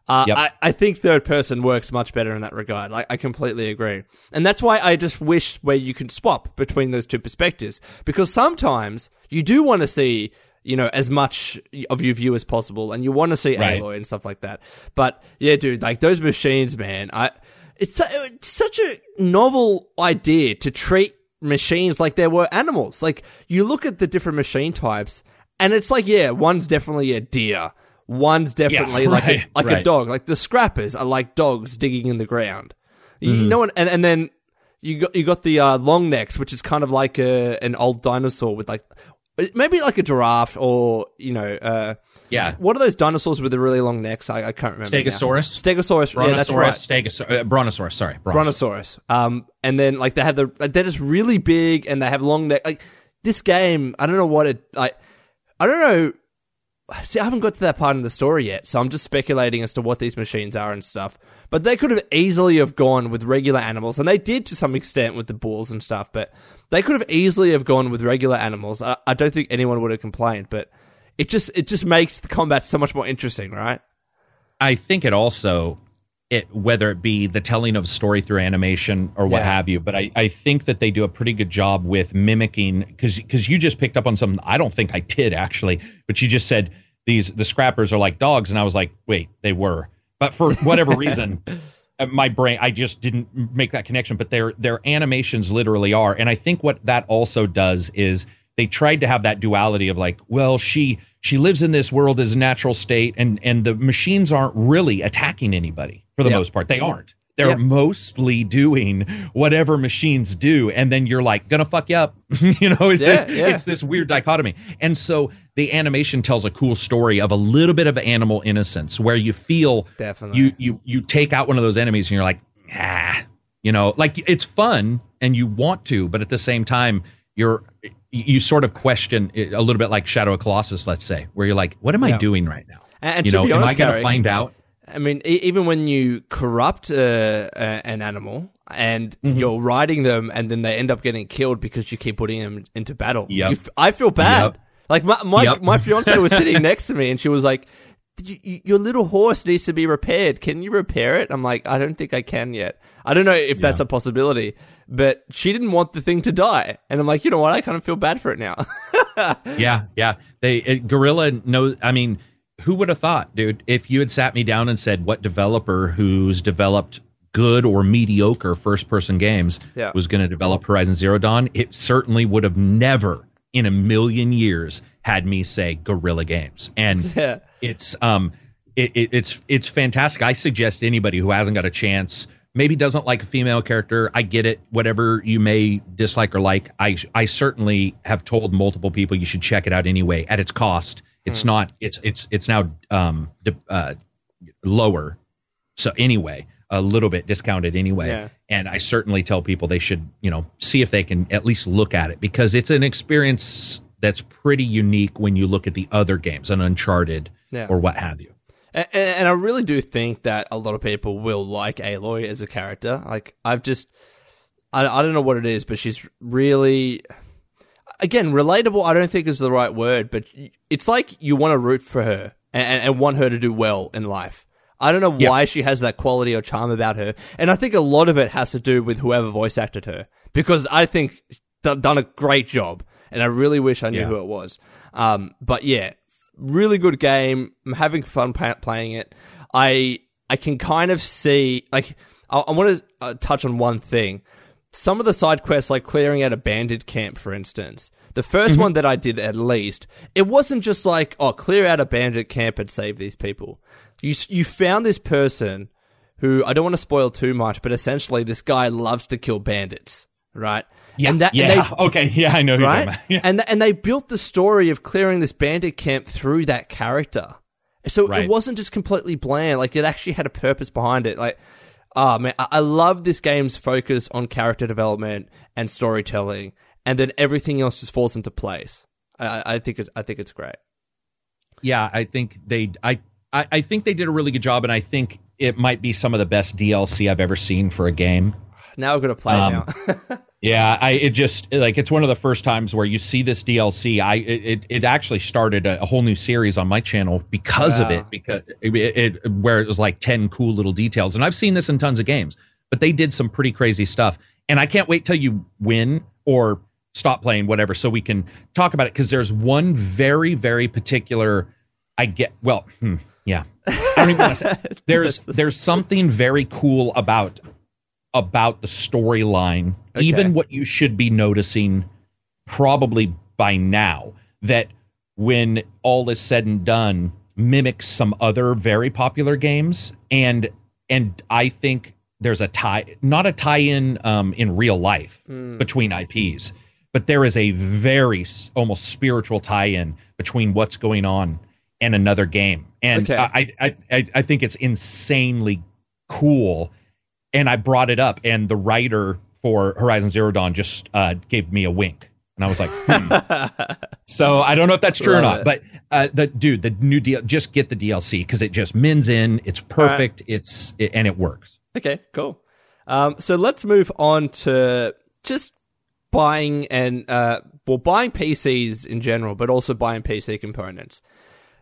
Uh, Yep. I, I think third person works much better in that regard. Like I completely agree, and that's why I just wish where you can swap between those two perspectives because sometimes you do want to see you know as much of your view as possible, and you want to see Right. Aloy and stuff like that. But yeah, dude, like those machines, man, I it's, it's such a novel idea to treat machines like they were animals. Like you look at the different machine types, and it's like yeah, one's definitely a deer. One's definitely like a, right, like a dog. Like the scrappers are like dogs digging in the ground. You, Mm-hmm. you know, and and then you got you got the uh, long necks, which is kind of like a an old dinosaur with like maybe like a giraffe or you know uh, yeah what are those dinosaurs with the really long necks? I, I can't remember. now. Stegosaurus? Stegosaurus. Yeah, that's right. stegosaurus uh, brontosaurus sorry brontosaurus. Brontosaurus. Um, and then like they have the like, they're just really big and they have long neck. Like this game, I don't know what it like. I don't know. See, I haven't got to that part in the story yet, so I'm just speculating as to what these machines are and stuff. But they could have easily have gone with regular animals, and they did to some extent with the bulls and stuff. But they could have easily have gone with regular animals. I, I don't think anyone would have complained. But it just it just makes the combat so much more interesting, right? I think it also it whether it be the telling of story through animation or what Yeah. have you, but I, I think that they do a pretty good job with mimicking because because you just picked up on something I don't think I did actually, but you just said these the scrappers are like dogs, and I was like, wait, they were, but for whatever reason. uh, My brain, I just didn't make that connection, but their their animations literally are, and I think what that also does is they tried to have that duality of like, well, she she lives in this world as a natural state, and and the machines aren't really attacking anybody for the most part. They aren't. They're mostly doing whatever machines do, and then you're like gonna fuck you up. you know, it's, Yeah, yeah. it's this weird dichotomy. And so the animation tells a cool story of a little bit of animal innocence, where you feel Definitely. you you you take out one of those enemies and you're like, ah, you know, like it's fun and you want to, but at the same time, you're you sort of question it a little bit like Shadow of Colossus, let's say, where you're like, what am I Yeah. doing right now? And, and you know, be am I going to find out? I mean, e- even when you corrupt uh, uh, an animal and Mm-hmm. you're riding them, and then they end up getting killed because you keep putting them into battle, Yep. f- I feel bad. Yep. Like my my, Yep. my fiance was sitting next to me, and she was like, "Y- y- "Your little horse needs to be repaired. Can you repair it?" I'm like, "I don't think I can yet. I don't know if that's a possibility." But she didn't want the thing to die, and I'm like, you know what? I kind of feel bad for it now. Yeah, yeah. They it, Guerrilla knows. I mean, who would have thought, dude? If you had sat me down and said, "What developer who's developed good or mediocre first-person games Yeah. was going to develop Horizon Zero Dawn?" It certainly would have never, in a million years, had me say Guerrilla Games. And yeah, it's um it, it, it's it's fantastic. I suggest anybody who hasn't got a chance maybe doesn't like a female character i get it whatever you may dislike or like i i certainly have told multiple people you should check it out anyway at its cost. It's not it's it's it's now um uh lower. So anyway a little bit discounted anyway. Yeah. and i certainly tell people they should you know see if they can at least look at it because it's an experience that's pretty unique when you look at the other games an uncharted Yeah. or what have you And, and I really do think that a lot of people will like Aloy as a character. Like, I've just, I, I don't know what it is, but she's really, again, relatable. I don't think is the right word, but it's like you want to root for her and, and want her to do well in life. I don't know Yeah. why she has that quality or charm about her, and I think a lot of it has to do with whoever voice acted her because I think done a great job, and I really wish I knew Yeah. who it was. Um, but yeah, really good game. I'm having fun pa- playing it. I I can kind of see like I, I want to uh, touch on one thing. Some of the side quests, like clearing out a bandit camp, for instance. The 1st one that I did, at least, it wasn't just like, oh, clear out a bandit camp and save these people. You you found this person who I don't want to spoil too much, but essentially this guy loves to kill bandits, right? Yeah and that, and yeah they- okay yeah i know right? Yeah. And and they built the story of clearing this bandit camp through that character. So Right. it wasn't just completely bland. Like it actually had a purpose behind it. Like, oh man, I, I love this game's focus on character development and storytelling, and then everything else just falls into place. I, I- I think it's I think it's great. yeah i think they I, I i think they did a really good job and i think it might be some of the best dlc i've ever seen for a game Now we're gonna play Um, now. Yeah, I it just like it's one of the first times where you see this DLC. I it it, actually started a, a whole new series on my channel because of it because it, it where it was like 10 cool little details. And I've seen this in tons of games, but they did some pretty crazy stuff. And I can't wait till you win or stop playing whatever so we can talk about it cuz there's one very very particular I get well, hmm, yeah. I don't even want to say there's there's something very cool about about the storyline, Okay. even what you should be noticing probably by now that when all is said and done mimics some other very popular games and and I think there's a tie not a tie-in um, in real life between IPs but there is a very almost spiritual tie-in between what's going on and another game and Okay. I, I I I think it's insanely cool and I brought it up, and the writer for Horizon Zero Dawn just uh, gave me a wink, and I was like, hmm. so I don't know if that's true or not, it. but uh, the dude, the new deal, just get the DLC because it just mins in, it's perfect, it's it, and it works. Okay, cool. Um, so let's move on to just buying and uh, well, buying PCs in general, but also buying PC components.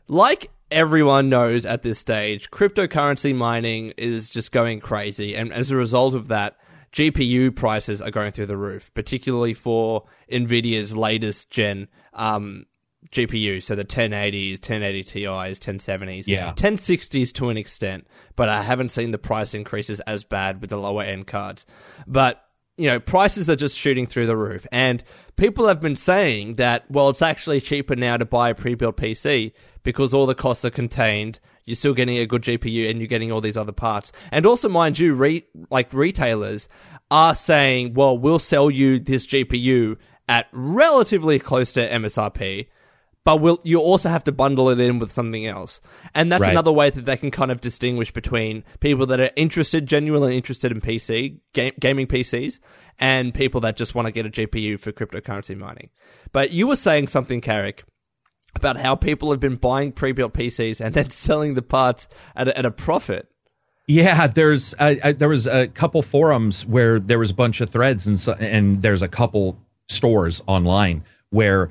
Like everyone knows at this stage, cryptocurrency mining is just going crazy, and as a result of that, GPU prices are going through the roof, particularly for Nvidia's latest gen um, GPU, so the 1080s, 1080 Ti's, 1070s, Yeah. 1060s to an extent, but I haven't seen the price increases as bad with the lower end cards. But you know, prices are just shooting through the roof. And people have been saying that, well, it's actually cheaper now to buy a pre built PC because all the costs are contained. You're still getting a good GPU and you're getting all these other parts. And also, mind you, re- like retailers are saying, well, we'll sell you this GPU at relatively close to MSRP but will you also have to bundle it in with something else. And that's Right. another way that they can kind of distinguish between people that are interested genuinely interested in pc ga- gaming pcs and people that just want to get a gpu for cryptocurrency mining. But you were saying something Carrick about how people have been buying pre-built pcs and then selling the parts at a, at a profit. Yeah, there's uh, uh, there was a couple forums where there was a bunch of threads and so, and there's a couple stores online where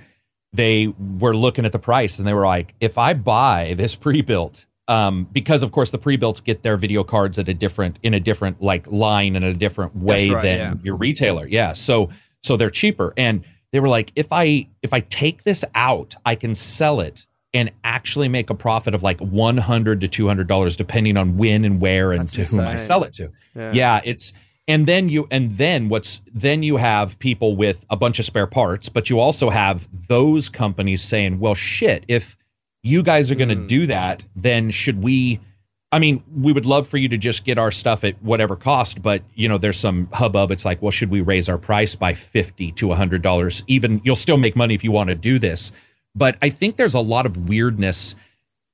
they were looking at the price and they were like, if I buy this pre-built, um, because of course the pre-builts get their video cards at a different in a different like line in a different way right, than yeah. your retailer. Yeah, so so they're cheaper and they were like, if I if I take this out, I can sell it and actually make a profit of like one hundred to two hundred dollars, depending on when and where and That's to whom I sell it to. Yeah. Yeah. it's and then you and then what's then you have people with a bunch of spare parts, but you also have those companies saying, well, shit, if you guys are going to Hmm. do that, then should we? I mean, we would love for you to just get our stuff at whatever cost, but you know, there's some hubbub. It's like, well, should we raise our price by fifty to hundred dollars? Even you'll still make money if you want to do this. But I think there's a lot of weirdness,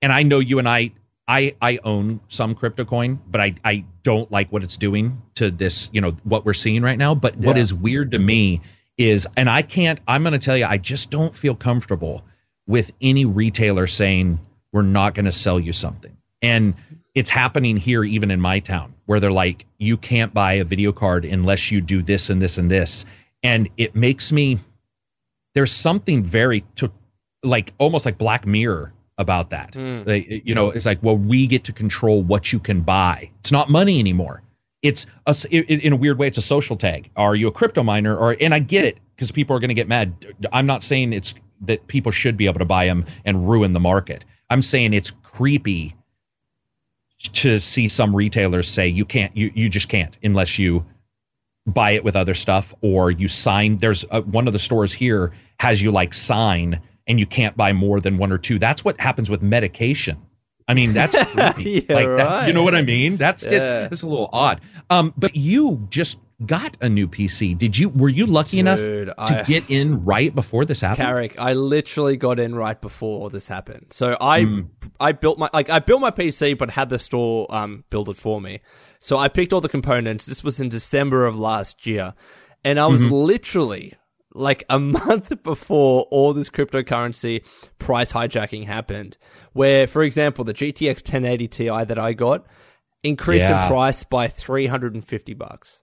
and I know you and I, I, I own some crypto coin, but I, I don't like what it's doing to this, you know, what we're seeing right now. But what Yeah. is weird to me is, and I can't, I'm going to tell you, I just don't feel comfortable with any retailer saying we're not going to sell you something. And it's happening here, even in my town, where they're like, you can't buy a video card unless you do this and this and this. And it makes me, there's something very, to, like almost like Black Mirror about that. Hmm. They, you know, it's like, well, we get to control what you can buy. It's not money anymore. It's a, it, in a weird way, it's a social tag. Are you a crypto miner? Or and I get it because people are going to get mad. I'm not saying it's that people should be able to buy them and ruin the market. I'm saying it's creepy to see some retailers say you can't, you you just can't unless you buy it with other stuff or you sign. There's uh one of the stores here has you like sign and you can't buy more than one or two. That's what happens with medication. I mean, that's creepy. Yeah, like that's, you know what I mean? That's just Yeah. that's a little odd. Um, but you just got a new PC. Did you? Were you lucky enough to I- get in right before this happened? Carrick, I literally got in right before this happened. So I Hmm. I built my like I built my PC, but had the store um build it for me. So I picked all the components. This was in December of last year, and I Mm-hmm. was literally like a month before all this cryptocurrency price hijacking happened. Where, for example, the GTX 1080 Ti that I got increased Yeah. in price by 350 bucks.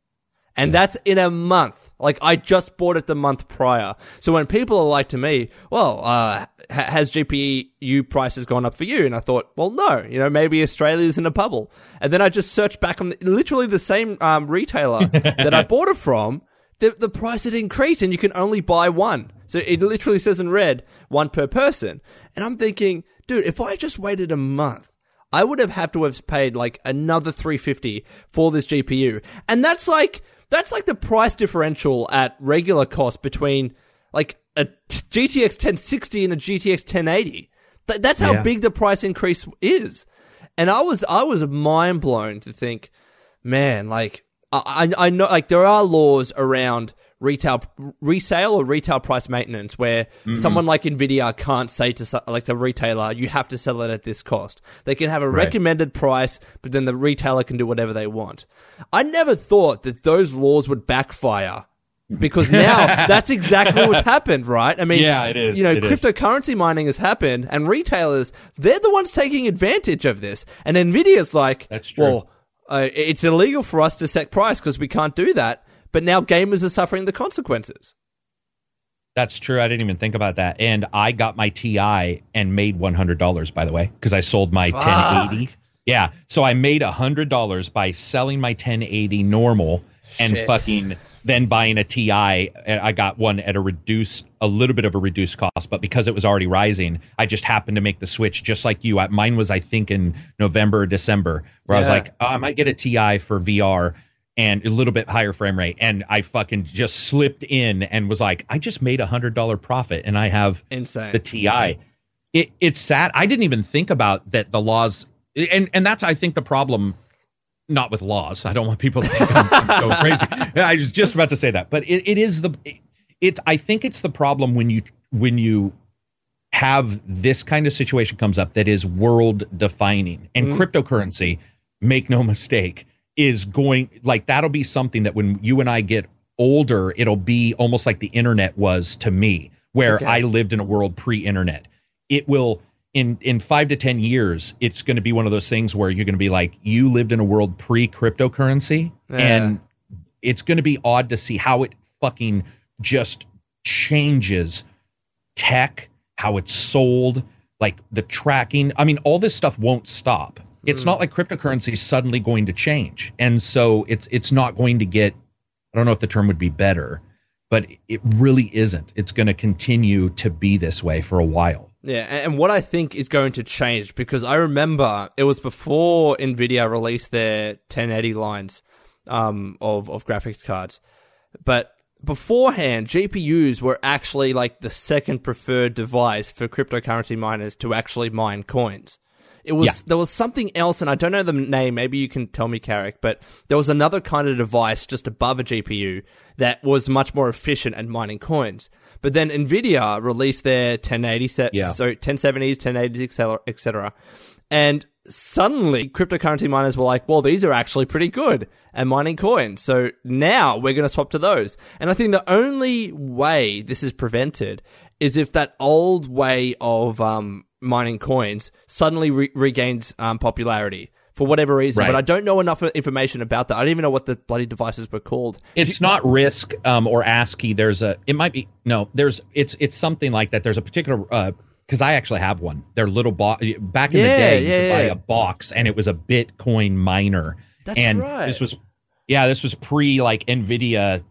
And that's in a month. Like I just bought it the month prior. So when people are like to me, "Well, uh, has GPU prices gone up for you?" and I thought, "Well, no. You know, maybe Australia's in a bubble." And then I just searched back on the, literally the same um, retailer that I bought it from. The, the price had increased, and you can only buy one. So it literally says in red, one per person. And I'm thinking, dude, if I just waited a month, I would have had to have paid like another 350 for this GPU. And that's like that's like the price differential at regular cost between like a GTX 1060 and a GTX 1080. Th- that's how Yeah. big the price increase is. And I was I was mind blown to think, man, like I I know like there are laws around retail resale or retail price maintenance where Mm-hmm. someone like Nvidia can't say to like the retailer you have to sell it at this cost. They can have a Right. recommended price, but then the retailer can do whatever they want. I never thought that those laws would backfire. Because now that's exactly what's happened, right? I mean, Yeah, it is. You know, It is. cryptocurrency mining has happened, and retailers they're the ones taking advantage of this. And Nvidia's like, That's true. well, uh, it's illegal for us to set price because we can't do that. But now gamers are suffering the consequences. That's true. I didn't even think about that. And I got my TI and made one hundred dollars. By the way, because I sold my Fuck. 1080. Yeah, so I made hundred dollars by selling my 1080 normal and Shit. fucking then buying a TI. Uh, I got one at a reduced, a little bit of a reduced cost, but because it was already rising, I just happened to make the switch, just like you. I, mine was, I think, in November or December, where I was like, oh, I might get a TI for VR. and a little bit higher frame rate. And I fucking just slipped in and was like, I just made a hundred dollar profit and I have Insane. the TI. It, it's sad. I didn't even think about that the laws and and that's I think the problem not with laws. I don't want people to think I'm, I'm going crazy. I was just about to say that, but it, it is the it, it. I think it's the problem when you when you have this kind of situation comes up that is world defining and Mhm. cryptocurrency. Make no mistake, is going like that'll be something that when you and I get older, it'll be almost like the internet was to me, where Okay. I lived in a world pre-internet. It will in in five to ten years, it's going to be one of those things where you're going to be like, you lived in a world pre-cryptocurrency, Yeah. and it's going to be odd to see how it fucking just changes tech, how it's sold, like the tracking. I mean, all this stuff won't stop. It's Mm. not like cryptocurrency is suddenly going to change, and so it's it's not going to get. I don't know if the term would be better, but it really isn't. It's going to continue to be this way for a while. Yeah, and what I think is going to change because I remember it was before Nvidia released their 1080 lines um, of of graphics cards, but beforehand GPUs were actually like the second preferred device for cryptocurrency miners to actually mine coins. It was Yeah. there was something else, and I don't know the name. Maybe you can tell me, Carrick. But there was another kind of device just above a GPU that was much more efficient at mining coins. But then Nvidia released their 1080 set, Yeah. so 1070s, 1080s, etc., etc. And suddenly, cryptocurrency miners were like, "Well, these are actually pretty good at mining coins." So now we're going to swap to those. And I think the only way this is prevented is if that old way of um, mining coins suddenly re- regains um, popularity for whatever reason. Right. But I don't know enough information about that. I don't even know what the bloody devices were called. It's not Risk um, or ASCII. There's a. It might be no. There's. It's it's something like that. There's a particular. Because I actually have one. They're little box. Back in Yeah, the day, you yeah, could buy yeah. a box, and it was a Bitcoin miner. That's and right. This was. Yeah, this was pre like Nvidia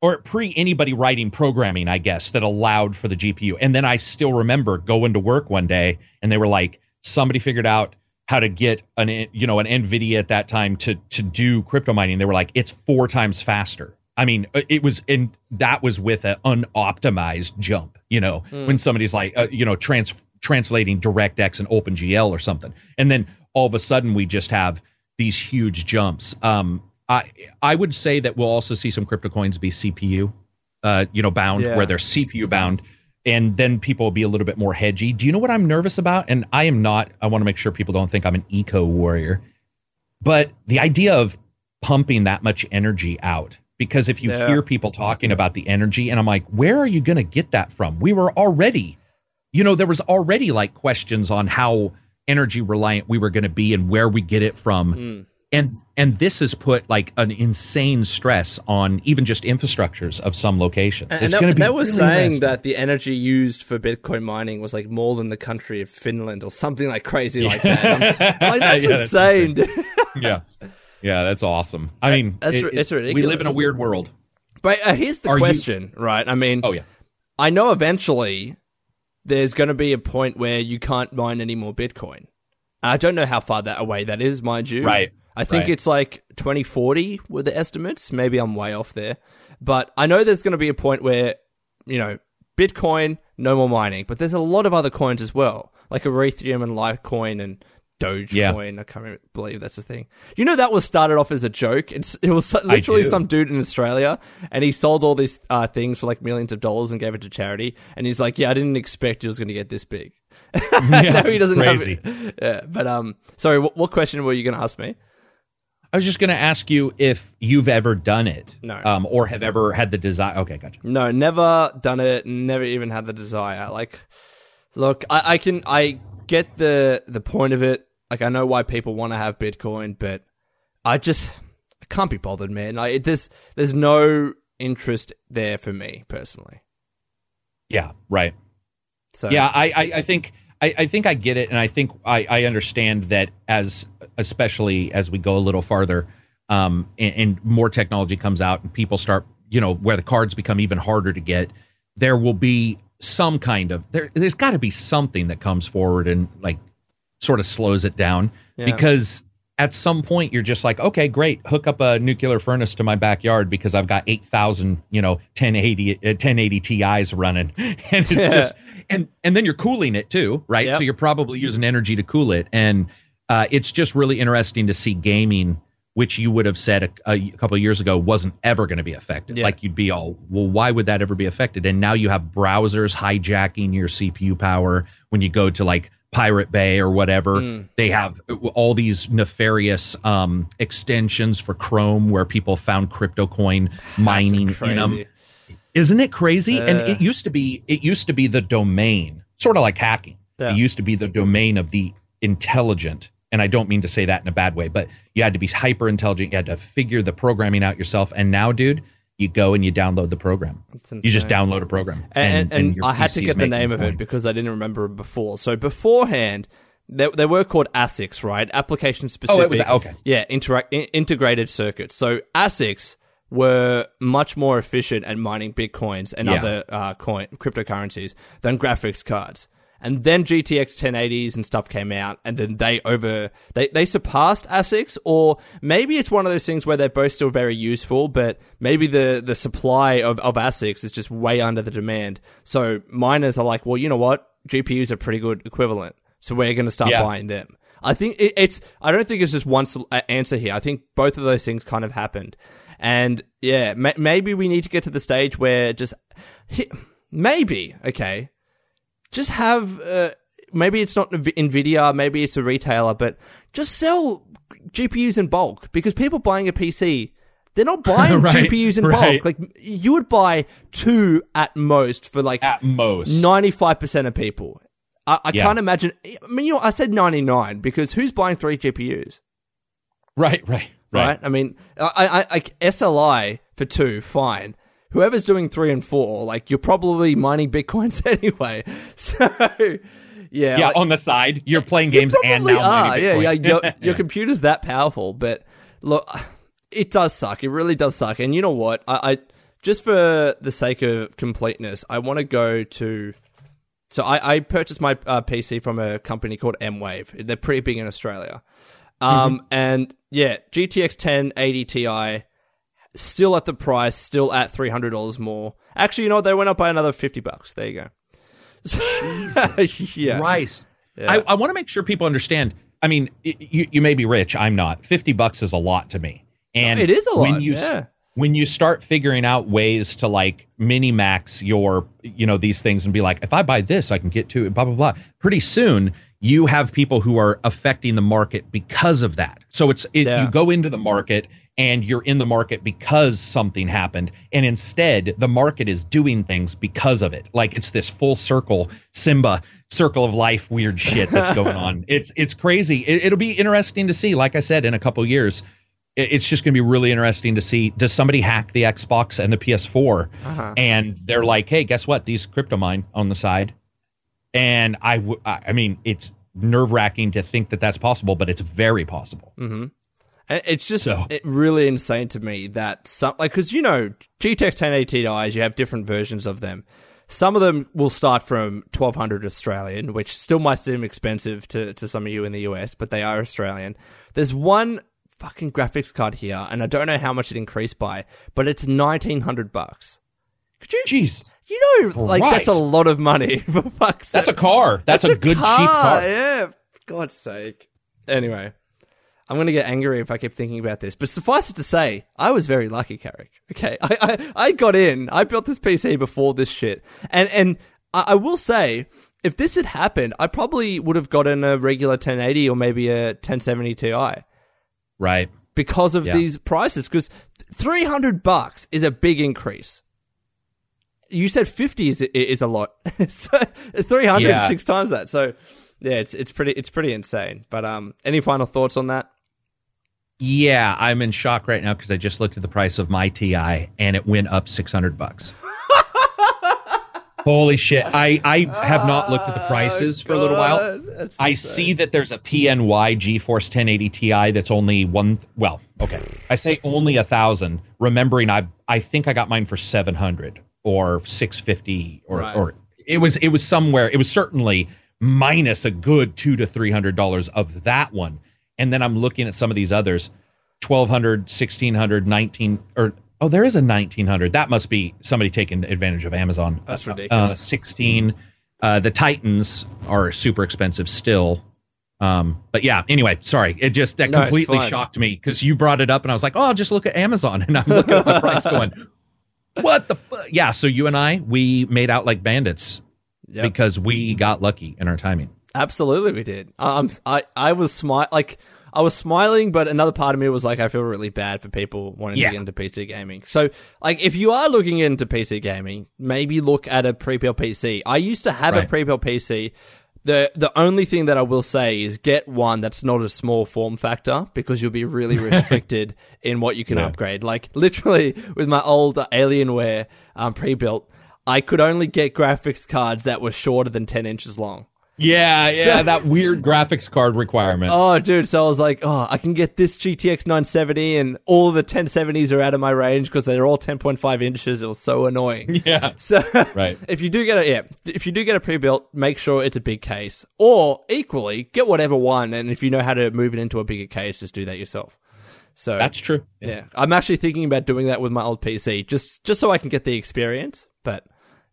or pre anybody writing programming, I guess, that allowed for the GPU. And then I still remember going to work one day and they were like, somebody figured out how to get an you know an Nvidia at that time to to do crypto mining. They were like, it's four times faster. I mean, uh, it was and that was with an unoptimized jump. You know, when somebody's like, uh, you know, trans translating DirectX and OpenGL or something, and then all of a sudden we just have these huge jumps. Um, I I would say that we'll also see some crypto coins be CPU, uh, you know, bound Yeah. where they're CPU bound, and then people will be a little bit more hedgy. Do you know what I'm nervous about? And I am not. I want to make sure people don't think I'm an eco warrior, but the idea of pumping that much energy out. Because if you Yeah. hear people talking about the energy, and I'm like, where are you going to get that from? We were already, you know, there was already like questions on how energy reliant we were going to be and where we get it from Mm. And and this has put like an insane stress on even just infrastructures of some locations. And it's they, going to be they were really saying messy. that the energy used for Bitcoin mining was like more than the country of Finland or something like crazy like that. Like, that's Yeah, that's insane, dude. yeah, yeah, that's awesome. I mean, That's it- it's We live in a weird world. But uh, here's the Are you- question, right? I mean, Oh yeah, I know eventually there's going to be a point where you can't mine any more Bitcoin. I don't know how far that away that is, mind you. Right, I think right. it's like 2040 were the estimates. Maybe I'm way off there. But I know there's going to be a point where, you know, Bitcoin, no more mining. But there's a lot of other coins as well, like Ethereum and Litecoin and Dogecoin. Yeah. I can't believe that's a thing. You know, that was started off as a joke. It's, it was literally some dude in Australia, and he sold all these uh, things for like millions of dollars and gave it to charity. And he's like, "Yeah, I didn't expect it was going to get this big." No, he doesn't crazy. Yeah, but um, sorry, what, what question were you going to ask me? I was just going to ask you if you've ever done it, No. um, or have ever had the desire. Okay, gotcha. No, never done it. Never even had the desire. Like, look, I, I can, I get the the point of it. Like, I know why people want to have Bitcoin, but I just I can't be bothered, man. Like, it, there's there's no interest there for me personally. Yeah, right. So Yeah, I, I, I think I, I think I get it, and I think I, I understand that as especially as we go a little farther, um, and, and more technology comes out, and people start, you know, where the cards become even harder to get, there will be some kind of there. There's got to be something that comes forward and like sort of slows it down Yeah. because at some point you're just like, okay, great, hook up a nuclear furnace to my backyard because I've got 8,000, you know, 1080 uh, 1080 Ti's running, and it's Yeah. just and and then you're cooling it too, right? Yep. So you're probably using energy to cool it, and uh, it's just really interesting to see gaming, which you would have said a, a couple of years ago wasn't ever going to be affected. Yeah. Like you'd be all, well, why would that ever be affected? And now you have browsers hijacking your CPU power when you go to like Pirate Bay or whatever. Mm. They have all these nefarious um, extensions for Chrome where people found crypto coin mining in them. Isn't it crazy? and Uh. it used to be it used to be the domain, sort of like hacking. Yeah. It used to be the domain of the intelligent. And I don't mean to say that in a bad way, but you had to be hyper intelligent. You had to figure the programming out yourself. And now, dude, you go and you download the program. You just download a program. and, and, and your I had to get the name of it because I didn't remember it before. So beforehand, they, they were called ASICs, right? Application specific. Oh, it was- okay. Yeah, interact, integrated circuits. So ASICs were much more efficient at mining bitcoins and Yeah. other uh, coin cryptocurrencies than graphics cards. And then GTX 1080s and stuff came out, and then they over they, they surpassed ASICs, or maybe it's one of those things where they're both still very useful, but maybe the the supply of, of ASICs is just way under the demand. So miners are like, well, you know what, GPUs are pretty good equivalent, so we're going to start Yeah. buying them. I think it, it's. I don't think it's just one uh, answer here. I think both of those things kind of happened, and yeah, ma- maybe we need to get to the stage where just hi- maybe okay, just have. Uh, maybe it's not Nvidia, maybe it's a retailer, but just sell GPUs in bulk because people buying a PC. They're not buying Right, GPUs in right. bulk. Like you would buy two at most for like At most. Ninety-five percent of people. I, I Yeah. can't imagine. I mean, you know, I said ninety-nine because who's buying three GPUs, Right, right, right? right. I mean, I, I, I SLI for two, fine. Whoever's doing three and four, like you're probably mining bitcoins anyway. So, yeah, Yeah, like- on the side, you're playing you games and probably now are. mining Yeah, yeah. Your, your Yeah. computer's that powerful, but look, it does suck. It really does suck. And you know what? I, I just for the sake of completeness, I want to go to. So I, I purchased my uh, PC from a company called M-Wave. They're pretty big in Australia. Um, Mm-hmm. and yeah, GTX 1080 Ti still at the price, still at three hundred dollars more. Actually, you know what? They went up by another fifty bucks. There you go. Jesus yeah, Christ. Yeah. I, I want to make sure people understand. I mean, y- you, you may be rich. I'm not. 50 bucks is a lot to me. And It is a lot, When you, yeah. When you start figuring out ways to like mini max your, you know, these things and be like, if I buy this, I can get to it, blah, blah, blah. Pretty soon, you have people who are affecting the market because of that. So it's, it, Yeah. you go into the market and you're in the market because something happened. And instead, the market is doing things because of it. Like it's this full circle Simba circle of life weird shit that's going on. It's it's crazy. It, it'll be interesting to see. Like I said, in a couple years, it's just going to be really interesting to see. Does somebody hack the Xbox and the PS4? Uh-huh. And they're like, hey, guess what? These crypto mine on the side. And I, w- I mean, it's nerve wracking to think that that's possible, but it's very possible. And It's just So- it really insane to me that some like because you know GTX 1080 Ti's you have different versions of them. Some of them will start from 1200 Australian, which still might seem expensive to, to some of you in the US, but they are Australian. There's one fucking graphics card here, and I don't know how much it increased by, but it's 1900 bucks. Could you? Jeez, You know, like that's a lot of money for fuck's that's a car. That's, a, good cheap car. Yeah, for God's sake. Anyway, I'm gonna get angry if I keep thinking about this. But suffice it to say, I was very lucky, Carrick. Okay, I, I, I got in. I built this PC before this shit, and and I, I will say, if this had happened, I probably would have gotten a regular 1080 or maybe a 1070 Ti Right. because of Yeah. these prices. Because 300 bucks is a big increase. You said 50 is is a lot. so 300 is Yeah. six times that. So yeah, it's it's pretty it's pretty insane. But um, any final thoughts on that? Yeah, I'm in shock right now because I just looked at the price of my TI and it went up 600 bucks. Holy shit! I I have not looked at the ah, prices for a little while. That's I insane. see that there's a PNY GeForce 1080 Ti that's only one. Well, okay, I say only a thousand. Remembering I I think I got mine for 700 or 650 or Right. or it was it was somewhere. It was certainly minus a good two to three hundred dollars of that one. and then I'm looking at some of these others, 1200, 1600, 19 or oh, there is a 1900. That must be somebody taking advantage of Amazon. That's Uh, ridiculous. 16. Uh, the Titans are super expensive still. Um, but yeah, anyway, sorry. It just that No, completely shocked me because you brought it up and I was like, oh, I'll just look at Amazon and I'm looking at the price going, what the fuck? Yeah. So you and I, we made out like bandits Yep. because we got lucky in our timing. Absolutely, we did. Um, I I was smart. like I was smiling, but another part of me was like, I feel really bad for people wanting Yeah. to get into PC gaming. So, like, if you are looking into PC gaming, maybe look at a pre-built PC. I used to have a pre-built PC. The the only thing that I will say is get one that's not a small form factor because you'll be really restricted in what you can Yeah. upgrade. Like literally with my old Alienware um, pre-built, I could only get graphics cards that were shorter than ten inches long. Yeah, yeah, that weird graphics card requirement. Oh, dude. So I was like, oh, I can get this GTX 970 and all the 1070s are out of my range because they're all 10.5 inches. It was so annoying. yeah. So Right. if you do get a yeah, if you do get a pre-built, make sure it's a big case. Or equally, get whatever one, and if you know how to move it into a bigger case, just do that yourself. So That's true. yeah, I'm actually thinking about doing that with my old PC, just just so I can get the experience. But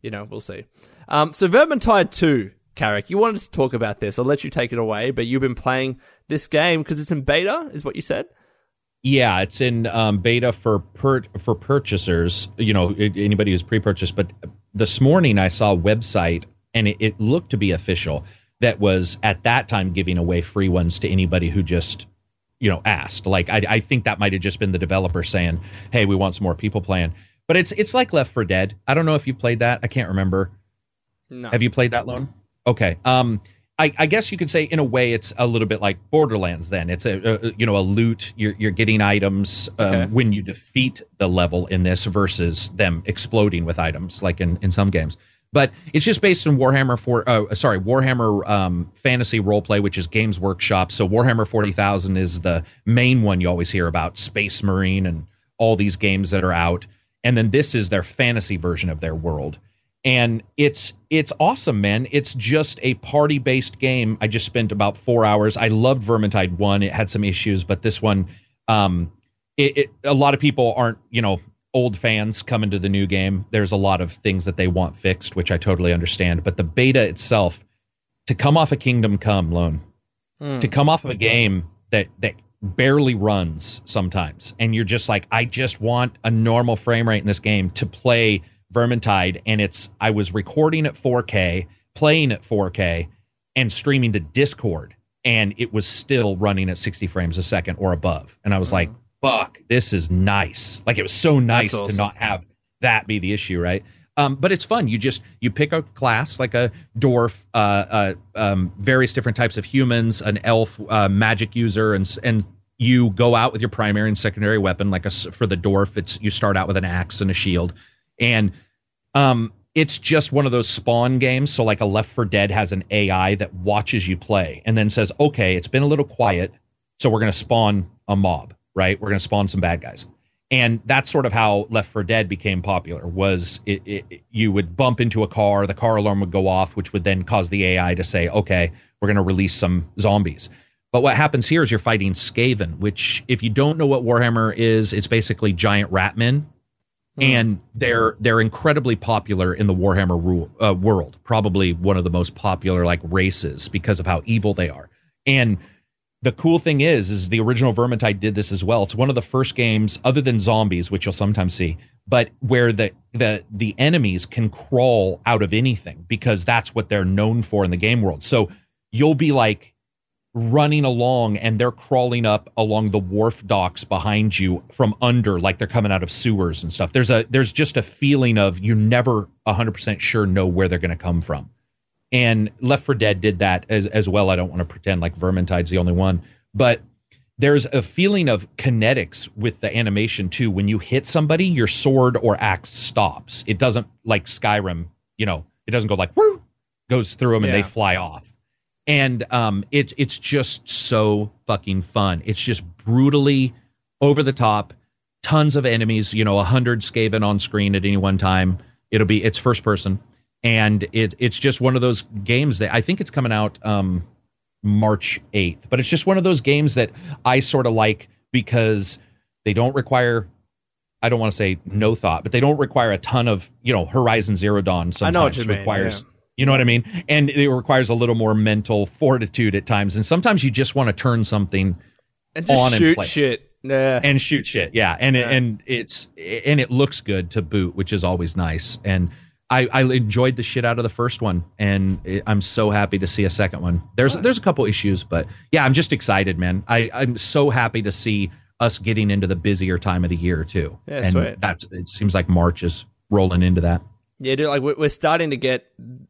you know, we'll see. Um, so Vermintide Two, Carrick, you wanted to talk about this. I'll let you take it away. But you've been playing this game because it's in beta, is what you said. Yeah, it's in um, beta for per- for purchasers. You know, anybody who's pre-purchased. But this morning I saw a website, and it, it looked to be official. That was at that time giving away free ones to anybody who just, you know, asked. Like I, I think that might have just been the developer saying, "Hey, we want some more people playing." But it's it's like Left 4 Dead. I don't know if you played that. I can't remember. No. Have you played that lone? Okay. Um, I, I guess you could say in a way it's a little bit like Borderlands. Then it's a, a you know a loot. You're you're getting items um, Okay. when you defeat the level in this versus them exploding with items like in in some games. But it's just based on Warhammer for uh, sorry Warhammer um, Fantasy Roleplay, which is Games Workshop. So Warhammer Forty Thousand is the main one you always hear about, Space Marine and all these games that are out. And then this is their fantasy version of their world and it's it's awesome man. It's just a party based game. I just spent about four hours. I loved vermintide 1 it had some issues but this one um it, it a lot of people aren't you know old fans coming to the new game. There's a lot of things that they want fixed which i totally understand. But the beta itself to come off a kingdom come loan Hmm. to come off of a game that that barely runs sometimes and you're just like i just want a normal frame rate in this game to play vermintide and it's i was recording at 4k playing at 4k and streaming to discord and it was still running at 60 frames a second or above and i was like fuck this is nice like it was so nice awesome. to not have that be the issue right um, but it's fun. You just you pick a class like a dwarf, uh, uh, um, various different types of humans, an elf, uh, magic user, and and you go out with your primary and secondary weapon. Like a for the dwarf, it's you start out with an axe and a shield, and um, it's just one of those spawn games. So like a Left 4 Dead has an AI that watches you play and then says, okay, it's been a little quiet, so we're gonna spawn a mob, right? We're gonna spawn some bad guys and that's sort of how Left 4 Dead became popular. Was it, it- you would bump into a car, the car alarm would go off, which would then cause the AI to say, "Okay, we're going to release some zombies." But what happens here is you're fighting Skaven, which, if you don't know what Warhammer is, it's basically giant ratmen, and they're they're incredibly popular in the Warhammer rule, uh, world. Probably one of the most popular like races because of how evil they are. And the cool thing is, is the original Vermintide did this as well. It's one of the first games, other than zombies, which you'll sometimes see, but where the the the enemies can crawl out of anything because that's what they're known for in the game world. So you'll be like running along and they're crawling up along the wharf docks behind you from under like they're coming out of sewers and stuff. There's a there's just a feeling of you never 100% sure know where they're going to come from and Left 4 Dead did that as as well. I don't want to pretend like Vermintide's the only one, but there's a feeling of kinetics with the animation too. When you hit somebody, your sword or axe stops. It doesn't like Skyrim, you know, it doesn't go like woo, goes through them and Yeah. they fly off. And um, it's it's just so fucking fun. It's just brutally over the top. Tons of enemies, you know, a hundred Skaven on screen at any one time. It'll be it's first person and it it's just one of those games that I think it's coming out um March 8th. But it's just one of those games that I sort of like because they don't require I don't want to say no thought, but they don't require a ton of, you know, Horizon Zero Dawn sometimes I know what you mean, requires yeah. You know what I mean? And it requires a little more mental fortitude at times. And sometimes you just want to turn something And just on and shoot play. shit. Yeah. and shoot shit. Yeah, and Yeah. It, and it's and it looks good to boot, which is always nice. And I, I enjoyed the shit out of the first one, and it, I'm so happy to see a second one. There's there's a couple issues, but yeah, I'm just excited, man. I I'm so happy to see us getting into the busier time of the year too. Yeah, and sweet. that it seems like March is rolling into that. Yeah, dude, like we're starting to get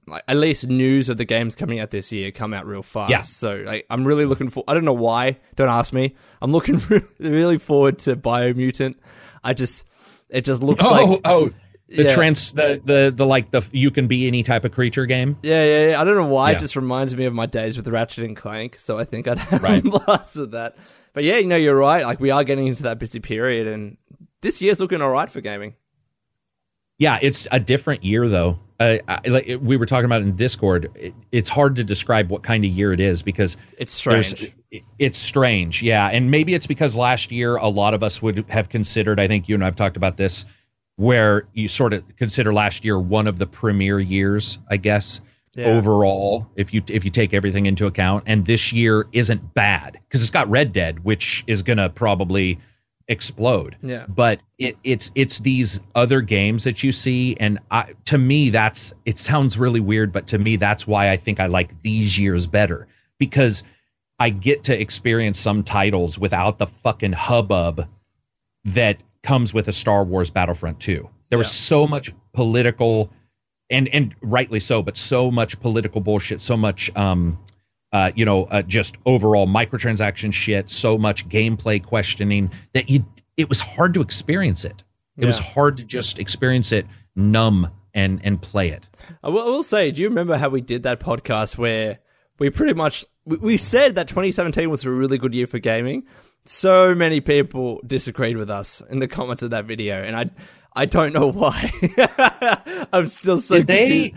like at least news of the games coming out this year come out real fast. Yeah. So like I'm really looking for. I don't know why. Don't ask me. I'm looking really, really forward to Biomutant. I just it just looks Oh like oh. The Yeah. trans the, the the like the you can be any type of creature game. yeah, yeah, yeah. I don't know why. Yeah. It just reminds me of my days with Ratchet and Clank. So I think I'd have Right. a blast of that. But yeah, you know, you're right. Like we are getting into that busy period, and this year's looking all right for gaming. Yeah, it's a different year though. Uh, I, like we were talking about in Discord, it, it's hard to describe what kind of year it is because It's strange. it- It's strange, yeah, and maybe it's because last year a lot of us would have considered. I think you and I've talked about this, where you sort of consider last year one of the premier years, I guess. Yeah. Overall, if you if you take everything into account, and this year isn't bad because it's got Red Dead, which is gonna probably explode Yeah. but it, it's it's these other games that you see and I, to me that's it sounds really weird but to me that's why i think i like these years better because i get to experience some titles without the fucking hubbub that comes with a star wars battlefront 2 there was Yeah. so much political and and rightly so but so much political bullshit so much um uh, you know, uh, just overall microtransaction shit, so much gameplay questioning that you it was hard to experience it. It was hard to just experience it, numb and and play it. I will, I will say, do you remember how we did that podcast where we pretty much we, we said that 2017 was a really good year for gaming? So many people disagreed with us in the comments of that video, and I I don't know why. I'm still so Did they?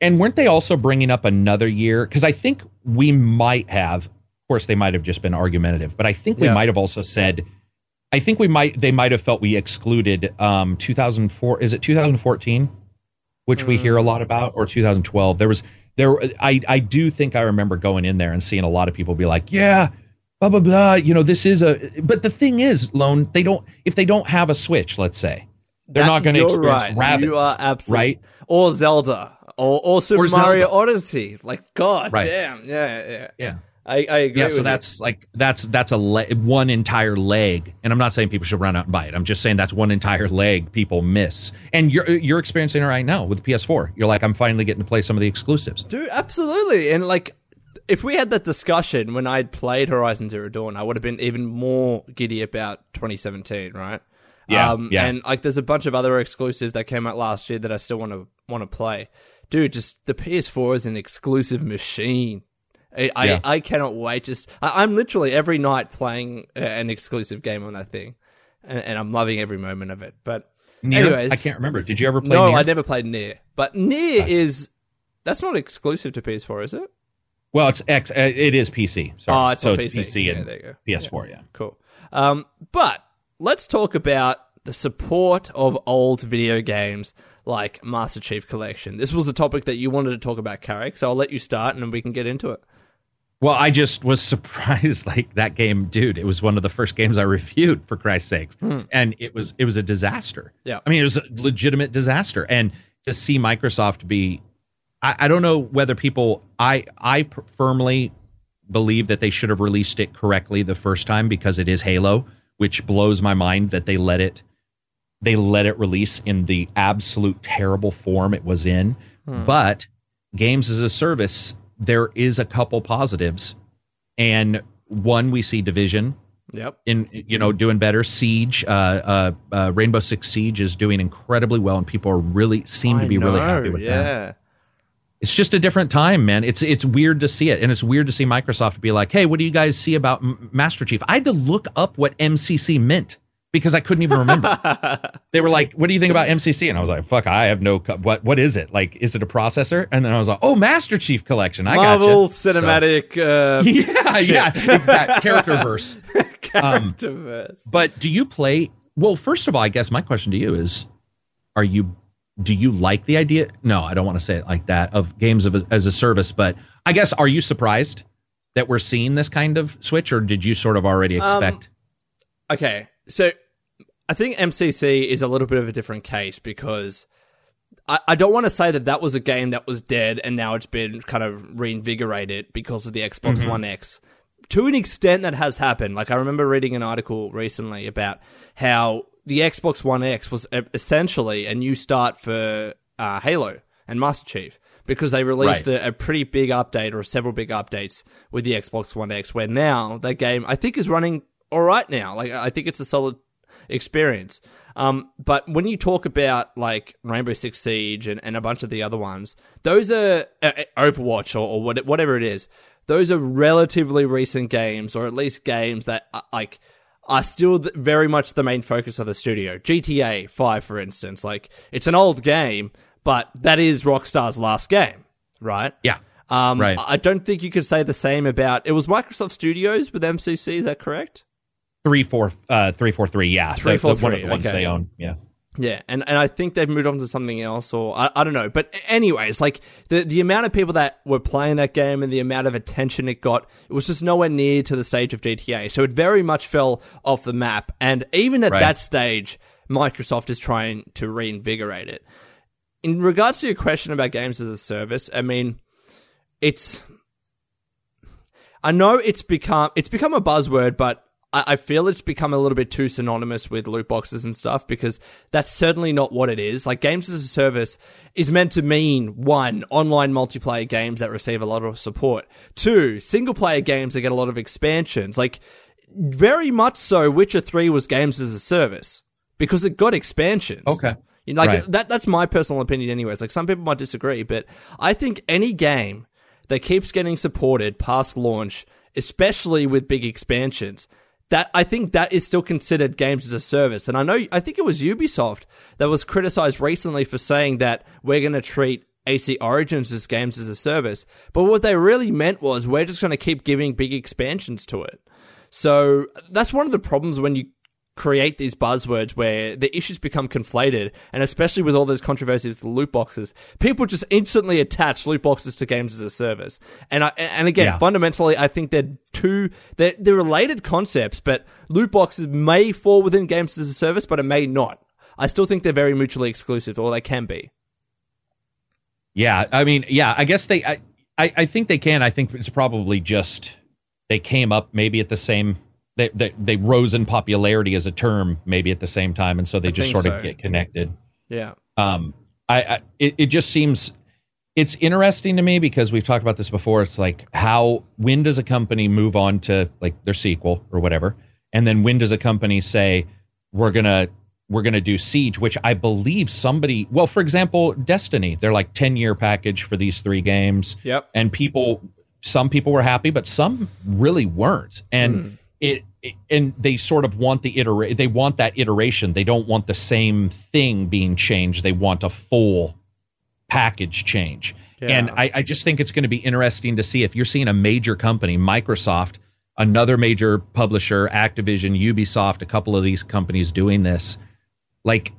And weren't they also bringing up another year? Because I think we might have. Of course, they might have just been argumentative, but I think we Yeah. might have also said. I think we might. They might have felt we excluded um 2004. Is it 2014? Which we hear a lot about, or 2012. There was there. I I do think I remember going in there and seeing a lot of people be like, yeah. Blah blah blah. You know, this is a. But the thing is, loan. they don't. If they don't have a Switch, let's say, they're That- not going to experience right. rabbits. You are absolutely right. Or Zelda, or or Super Or Mario Odyssey. Like God Right. damn, yeah, yeah. Yeah. I, I agree. Yeah, so you. that's like that's that's a le- one entire leg, and I'm not saying people should run out and buy it. I'm just saying that's one entire leg people miss, and you're you're experiencing it right now with the PS4. You're like, I'm finally getting to play some of the exclusives. Dude, absolutely. And like, if we had that discussion when I'd played Horizon Zero Dawn, I would have been even more giddy about 2017, right? Yeah, Um, yeah. And like, there's a bunch of other exclusives that came out last year that I still want to want to play. Dude, just the PS4 is an exclusive machine. I, Yeah. I, I cannot wait. Just I, I'm literally every night playing an exclusive game on that thing, and, and I'm loving every moment of it. But anyways, I can't remember. Did you ever play? no, Nier? I never played Nier. But Nier is that's not exclusive to PS4, is it? Well, it's X. Uh, it is PC. Sorry. Oh, it's so on it's PC. PC Yeah, there you go. PS4. Yeah. Cool. Um, but let's talk about the support of old video games like Master Chief Collection. This was a topic that you wanted to talk about, Carrick, so I'll let you start and then we can get into it. Well, I just was surprised. Like that game, dude. It was one of the first games I reviewed, for Christ's sakes, and it was it was a disaster. Hmm. Yeah. I mean, it was a legitimate disaster, and to see Microsoft be, I, I don't know whether people, I I firmly believe that they should have released it correctly the first time because it is Halo, which blows my mind that they let it they let it release in the absolute terrible form it was in. But games as a service, there is a couple positives, and one we see Division Yep. in you know doing better. Siege, uh, uh, uh, Rainbow Six Siege is doing incredibly well, and people are really seem to be really happy with yeah. that. It's just a different time, man. It's it's weird to see it, and it's weird to see Microsoft be like, "Hey, what do you guys see about M- Master Chief?" I had to look up what MCC meant because I couldn't even remember. they were like, "What do you think about MCC?" And I was like, "Fuck, I have no. Co- what what is it? Like, is it a processor?" And then I was like, "Oh, Master Chief Collection. I got Marvel gotcha. Cinematic. uh, So, yeah, yeah, exact character verse. Um, characterverse. But do you play? Well, first of all, I guess my question to you is: Are you? Do you like the idea? No, I don't want to say it like that of games of, as a service. But I guess are you surprised that we're seeing this kind of switch, or did you sort of already Um, expect? Okay, so I think MCC is a little bit of a different case because I, I don't want to say that that was a game that was dead and now it's been kind of reinvigorated because of the Xbox Mm-hmm. One X. To an extent, that has happened. Like I remember reading an article recently about how the Xbox One X was essentially a new start for uh, Halo and Master Chief because they released Right. a, a pretty big update or several big updates with the Xbox One X, where now that game I think is running all right now. Like I think it's a solid experience. Um, but when you talk about like Rainbow Six Siege and, and a bunch of the other ones, those are uh, uh, Overwatch or, or what, whatever it is. Those are relatively recent games, or at least games that uh, like are still th- very much the main focus of the studio. GTA Five, for instance, like it's an old game, but that is Rockstar's last game, right? yeah, Um, Right. I don't think you could say the same about. It was Microsoft Studios with MCC. Is that correct? Three four uh three four three. Yeah, Three, four, one of the ones okay. they own. Yeah. Yeah, and, and I think they've moved on to something else, or I, I don't know. But anyways, like the the amount of people that were playing that game and the amount of attention it got, it was just nowhere near to the stage of GTA. So it very much fell off the map. And even at Right. that stage, Microsoft is trying to reinvigorate it. In regards to your question about games as a service, I mean, it's I know it's become it's become a buzzword, but I, I feel it's become a little bit too synonymous with loot boxes and stuff because that's certainly not what it is. Like games as a service is meant to mean one, online multiplayer games that receive a lot of support. Two, single player games that get a lot of expansions. Like very much so Witcher 3 was games as a service because it got expansions. Okay. You know, like Right. that that's my personal opinion anyways. Like some people might disagree, but I think any game that keeps getting supported past launch, especially with big expansions, that I think that is still considered games as a service. And I know I think it was Ubisoft that was criticized recently for saying that we're going to treat AC Origins as games as a service. But what they really meant was we're just going to keep giving big expansions to it. So that's one of the problems when you create these buzzwords where the issues become conflated, and especially with all those controversies with loot boxes, people just instantly attach loot boxes to games as a service. And I, and again, Yeah. fundamentally, I think they're two they're, they're related concepts, but loot boxes may fall within games as a service, but it may not. I still think they're very mutually exclusive, or they can be. Yeah, I mean, yeah, I guess they. I, I, I think they can. I think it's probably just they came up maybe at the same. They, they they rose in popularity as a term maybe at the same time, and so they I just sort of get connected. Yeah. Um, I, I it, it just seems it's interesting to me because we've talked about this before. It's like how when does a company move on to like their sequel or whatever, and then when does a company say we're gonna we're gonna do Siege, which I believe somebody well, for example, Destiny, they're like ten year package for these three games, Yep. and people some people were happy, but some really weren't, and. It, it and they sort of want the iterate they want that iteration. They don't want the same thing being changed. They want a full package change. Yeah. and I, I just think it's going to be interesting to see if you're seeing a major company microsoft another major publisher activision ubisoft a couple of these companies doing this. Like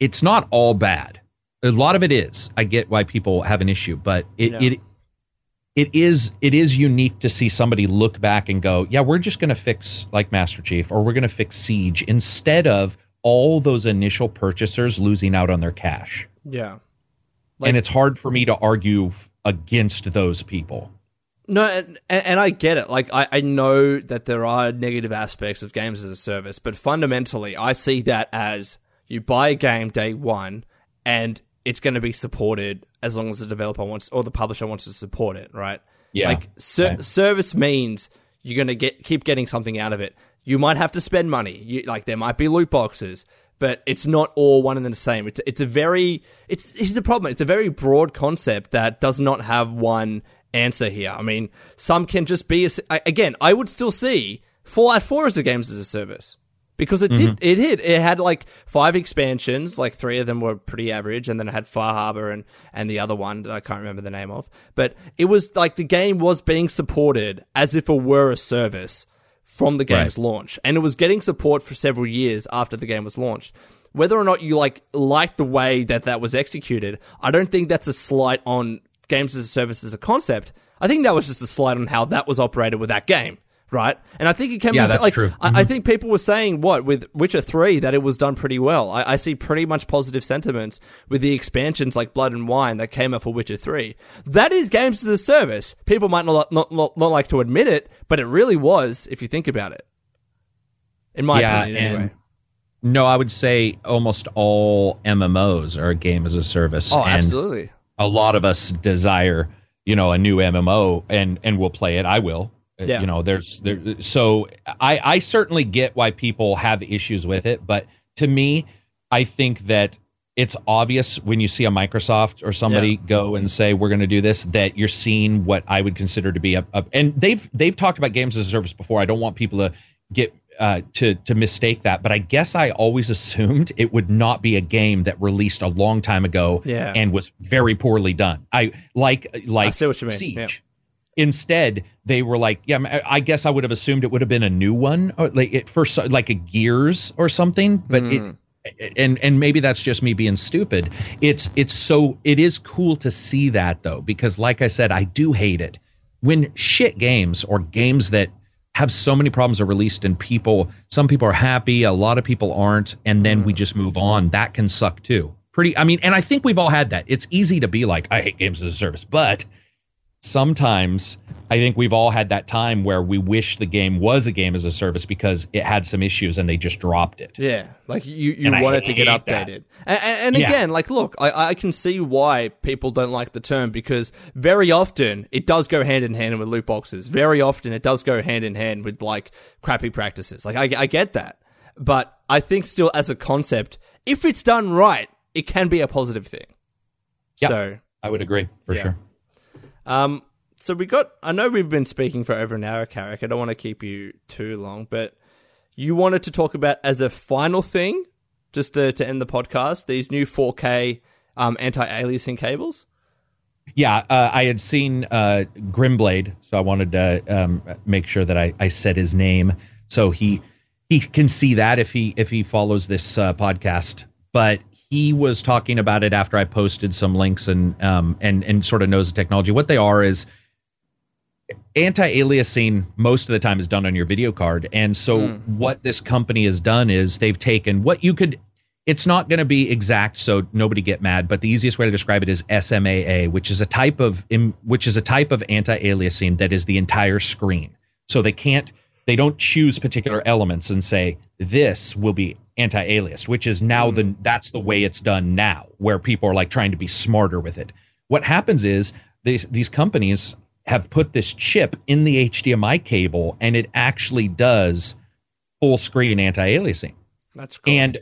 it's not all bad. A lot of it is. I get why people have an issue but it, Yeah. it it is it is unique to see somebody look back and go, yeah, we're just going to fix like Master Chief or we're going to fix Siege instead of all those initial purchasers losing out on their cash. Yeah. Like- and it's hard for me to argue against those people. No, and, and I get it. Like, I, I know that there are negative aspects of games as a service, but fundamentally, I see that as you buy a game day one and it's going to be supported as long as the developer wants or the publisher wants to support it, right? Yeah. Like, ser- service means you're going to get keep getting something out of it. You might have to spend money. You, like, there might be loot boxes. But it's not all one and the same. It's it's a very it's here's the problem. It's a very broad concept that does not have one answer here. I mean, some can just be a again. I would still see Fallout Four as a games as a service because it did mm-hmm. it did it had like five expansions. Like three of them were pretty average and then it had far harbor and and the other one that i can't remember the name of. But it was like the game was being supported as if it were a service from the game's Right. launch. And it was getting support for several years after the game was launched. Whether or not you like like the way that that was executed i don't think that's a slight on games as a service as a concept. I think that was just a slight on how that was operated with that game right and i think it can Yeah, be that's like true. I, I mm-hmm. think people were saying what with Witcher Three that it was done pretty well. I, I see pretty much positive sentiments with the expansions like Blood and Wine that came out for Witcher Three. That is games as a service. People might not not, not, not like to admit it, but it really was if you think about it. In my yeah, opinion, anyway. no, I would say almost all MMOs are a game as a service. Oh, absolutely. a lot of us desire, you know, a new MMO, and and we'll play it. I will. Uh, Yeah. You know, there's there. So I I certainly get why people have issues with it, but to me, I think that it's obvious when you see a Microsoft or somebody Yeah. go and say we're going to do this that you're seeing what I would consider to be a, a and they've they've talked about games as a service before. I don't want people to get uh, to to mistake that, but I guess I always assumed it would not be a game that released a long time ago Yeah. and was very poorly done. I like like I see what you mean, Siege. yeah. Instead, they were like, yeah, I guess I would have assumed it would have been a new one, or like it for like a Gears or something. But Hmm. it, and and maybe that's just me being stupid. It's it's so it is cool to see that though, because like I said, I do hate it when shit games or games that have so many problems are released and people some people are happy a lot of people aren't and then we just move on that can suck too pretty i mean and i think we've all had that it's easy to be like i hate games as a service but sometimes i think we've all had that time where we wish the game was a game as a service because it had some issues and they just dropped it Yeah, like you, you And want it to get hate that. updated. And, and, and Yeah. again, like, look, I, I can see why people don't like the term because very often it does go hand in hand with loot boxes. Very often it does go hand in hand with like crappy practices. Like, I, I get that. But I think still as a concept, if it's done right, it can be a positive thing. Yep. So, i would agree for Yeah. sure um, so we got. I know we've been speaking for over an hour, Carrick. I don't want to keep you too long, but you wanted to talk about as a final thing, just to, to end the podcast, these new 4K um, anti-aliasing cables. Yeah, uh, I had seen uh, Grimblade, so I wanted to um, make sure that I, I said his name so he he can see that if he if he follows this uh, podcast. But he was talking about it after I posted some links and um and and sort of knows the technology. What they are is anti-aliasing most of the time is done on your video card. And so what this company has done is they've taken what you could it's not going to be exact so nobody get mad but the easiest way to describe it is SMAA which is a type of which is a type of anti-aliasing that is the entire screen. So they can't they don't choose particular elements and say this will be anti-aliased which is now the that's the way it's done now where people are like trying to be smarter with it. What happens is these these companies have put this chip in the HDMI cable and it actually does full screen anti-aliasing. That's cool. and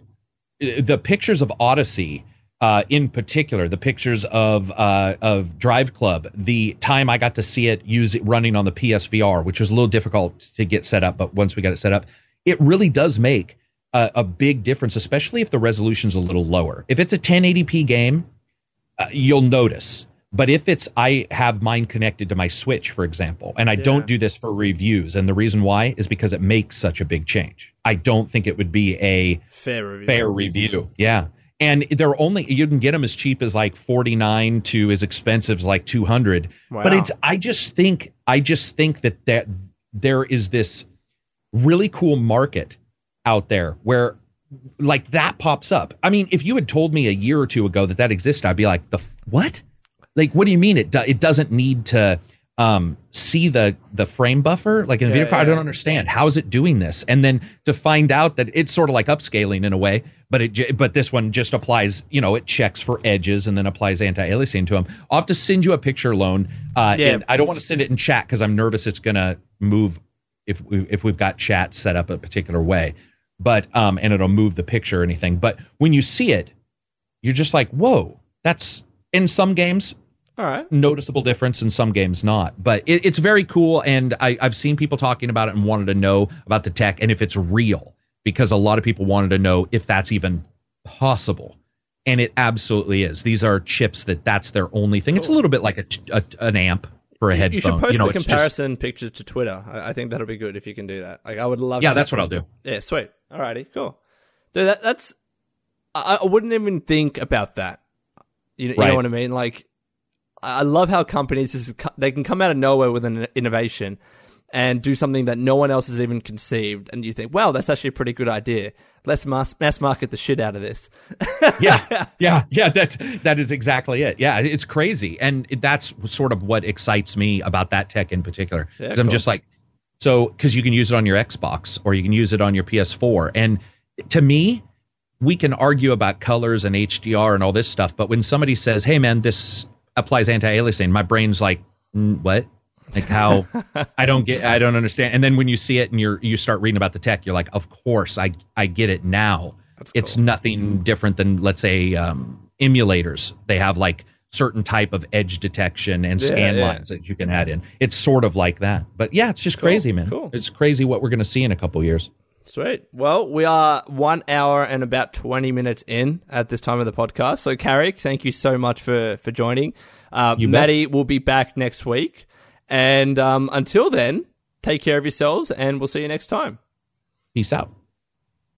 uh, the pictures of Odyssey, uh, in particular, the pictures of uh, of Drive Club, the time I got to see it use it running on the PSVR, which was a little difficult to get set up, but once we got it set up, it really does make a, a big difference, especially if the resolution's a little lower. If it's a 1080p game, uh, you'll notice. But if it's, I have mine connected to my Switch, for example, and I Yeah. don't do this for reviews, and the reason why is because it makes such a big change. I don't think it would be a fair review. fair review. Yeah. And they're only you can get them as cheap as like 49 to as expensive as like 200. But it's I just think I just think that that there is this really cool market out there where like that pops up. I mean, if you had told me a year or two ago that that existed, I'd be like, "The what? Like what do you mean it do, it doesn't need to um see the the frame buffer like in Yeah, video card? I don't understand. How is it doing this? And then to find out that it's sort of like upscaling in a way, but it but this one just applies, you know, it checks for edges and then applies anti-aliasing to them. I'll have to send you a picture alone. Uh, Yeah. and I don't want to send it in chat because I'm nervous it's gonna move if we, if we've got chat set up a particular way. But um, and it'll move the picture or anything. But when you see it, you're just like, whoa, that's in some games All right. noticeable difference in some games not but it, it's very cool and I, i've seen people talking about it and wanted to know about the tech and if it's real because a lot of people wanted to know if that's even possible. And it absolutely is. These are chips that that's their only thing. Cool. It's a oh. little bit like a, a, an amp for a headphone. You should post you know, the comparison just... picture to Twitter. I, I, think that'll be good if you can do that. Like I would love. Yeah, that's what I'll do. Yeah, sweet. Alrighty, cool. Dude, that, that's. I, I, wouldn't even think about that. You, you right. know what I mean? Like, I love how companies is, they can come out of nowhere with an innovation and do something that no one else has even conceived, and you think, "Wow, that's actually a pretty good idea." Let's mass, mass market the shit out of this. yeah, yeah, yeah. That that is exactly it. Yeah, it's crazy, and that's sort of what excites me about that tech in particular. Yeah, cool. I'm just like, so because you can use it on your Xbox or you can use it on your PS4, and to me, we can argue about colors and HDR and all this stuff, but when somebody says, "Hey, man, this applies anti-aliasing," my brain's like, mm, "What?" Like how I don't get, I don't understand. And then when you see it and you're you start reading about the tech, you're like, of course, I I get it now. Cool. It's nothing different than let's say um, emulators. They have like certain type of edge detection and yeah, scan yeah. lines that you can add in. It's sort of like that. But yeah, it's just cool. crazy, man. Cool. It's crazy what we're going to see in a couple years. Sweet. Well, we are one hour and about 20 minutes in at this time of the podcast. So, Carrick, thank you so much for, for joining. Uh, Matty will be back next week. And um, until then, take care of yourselves and we'll see you next time. Peace out.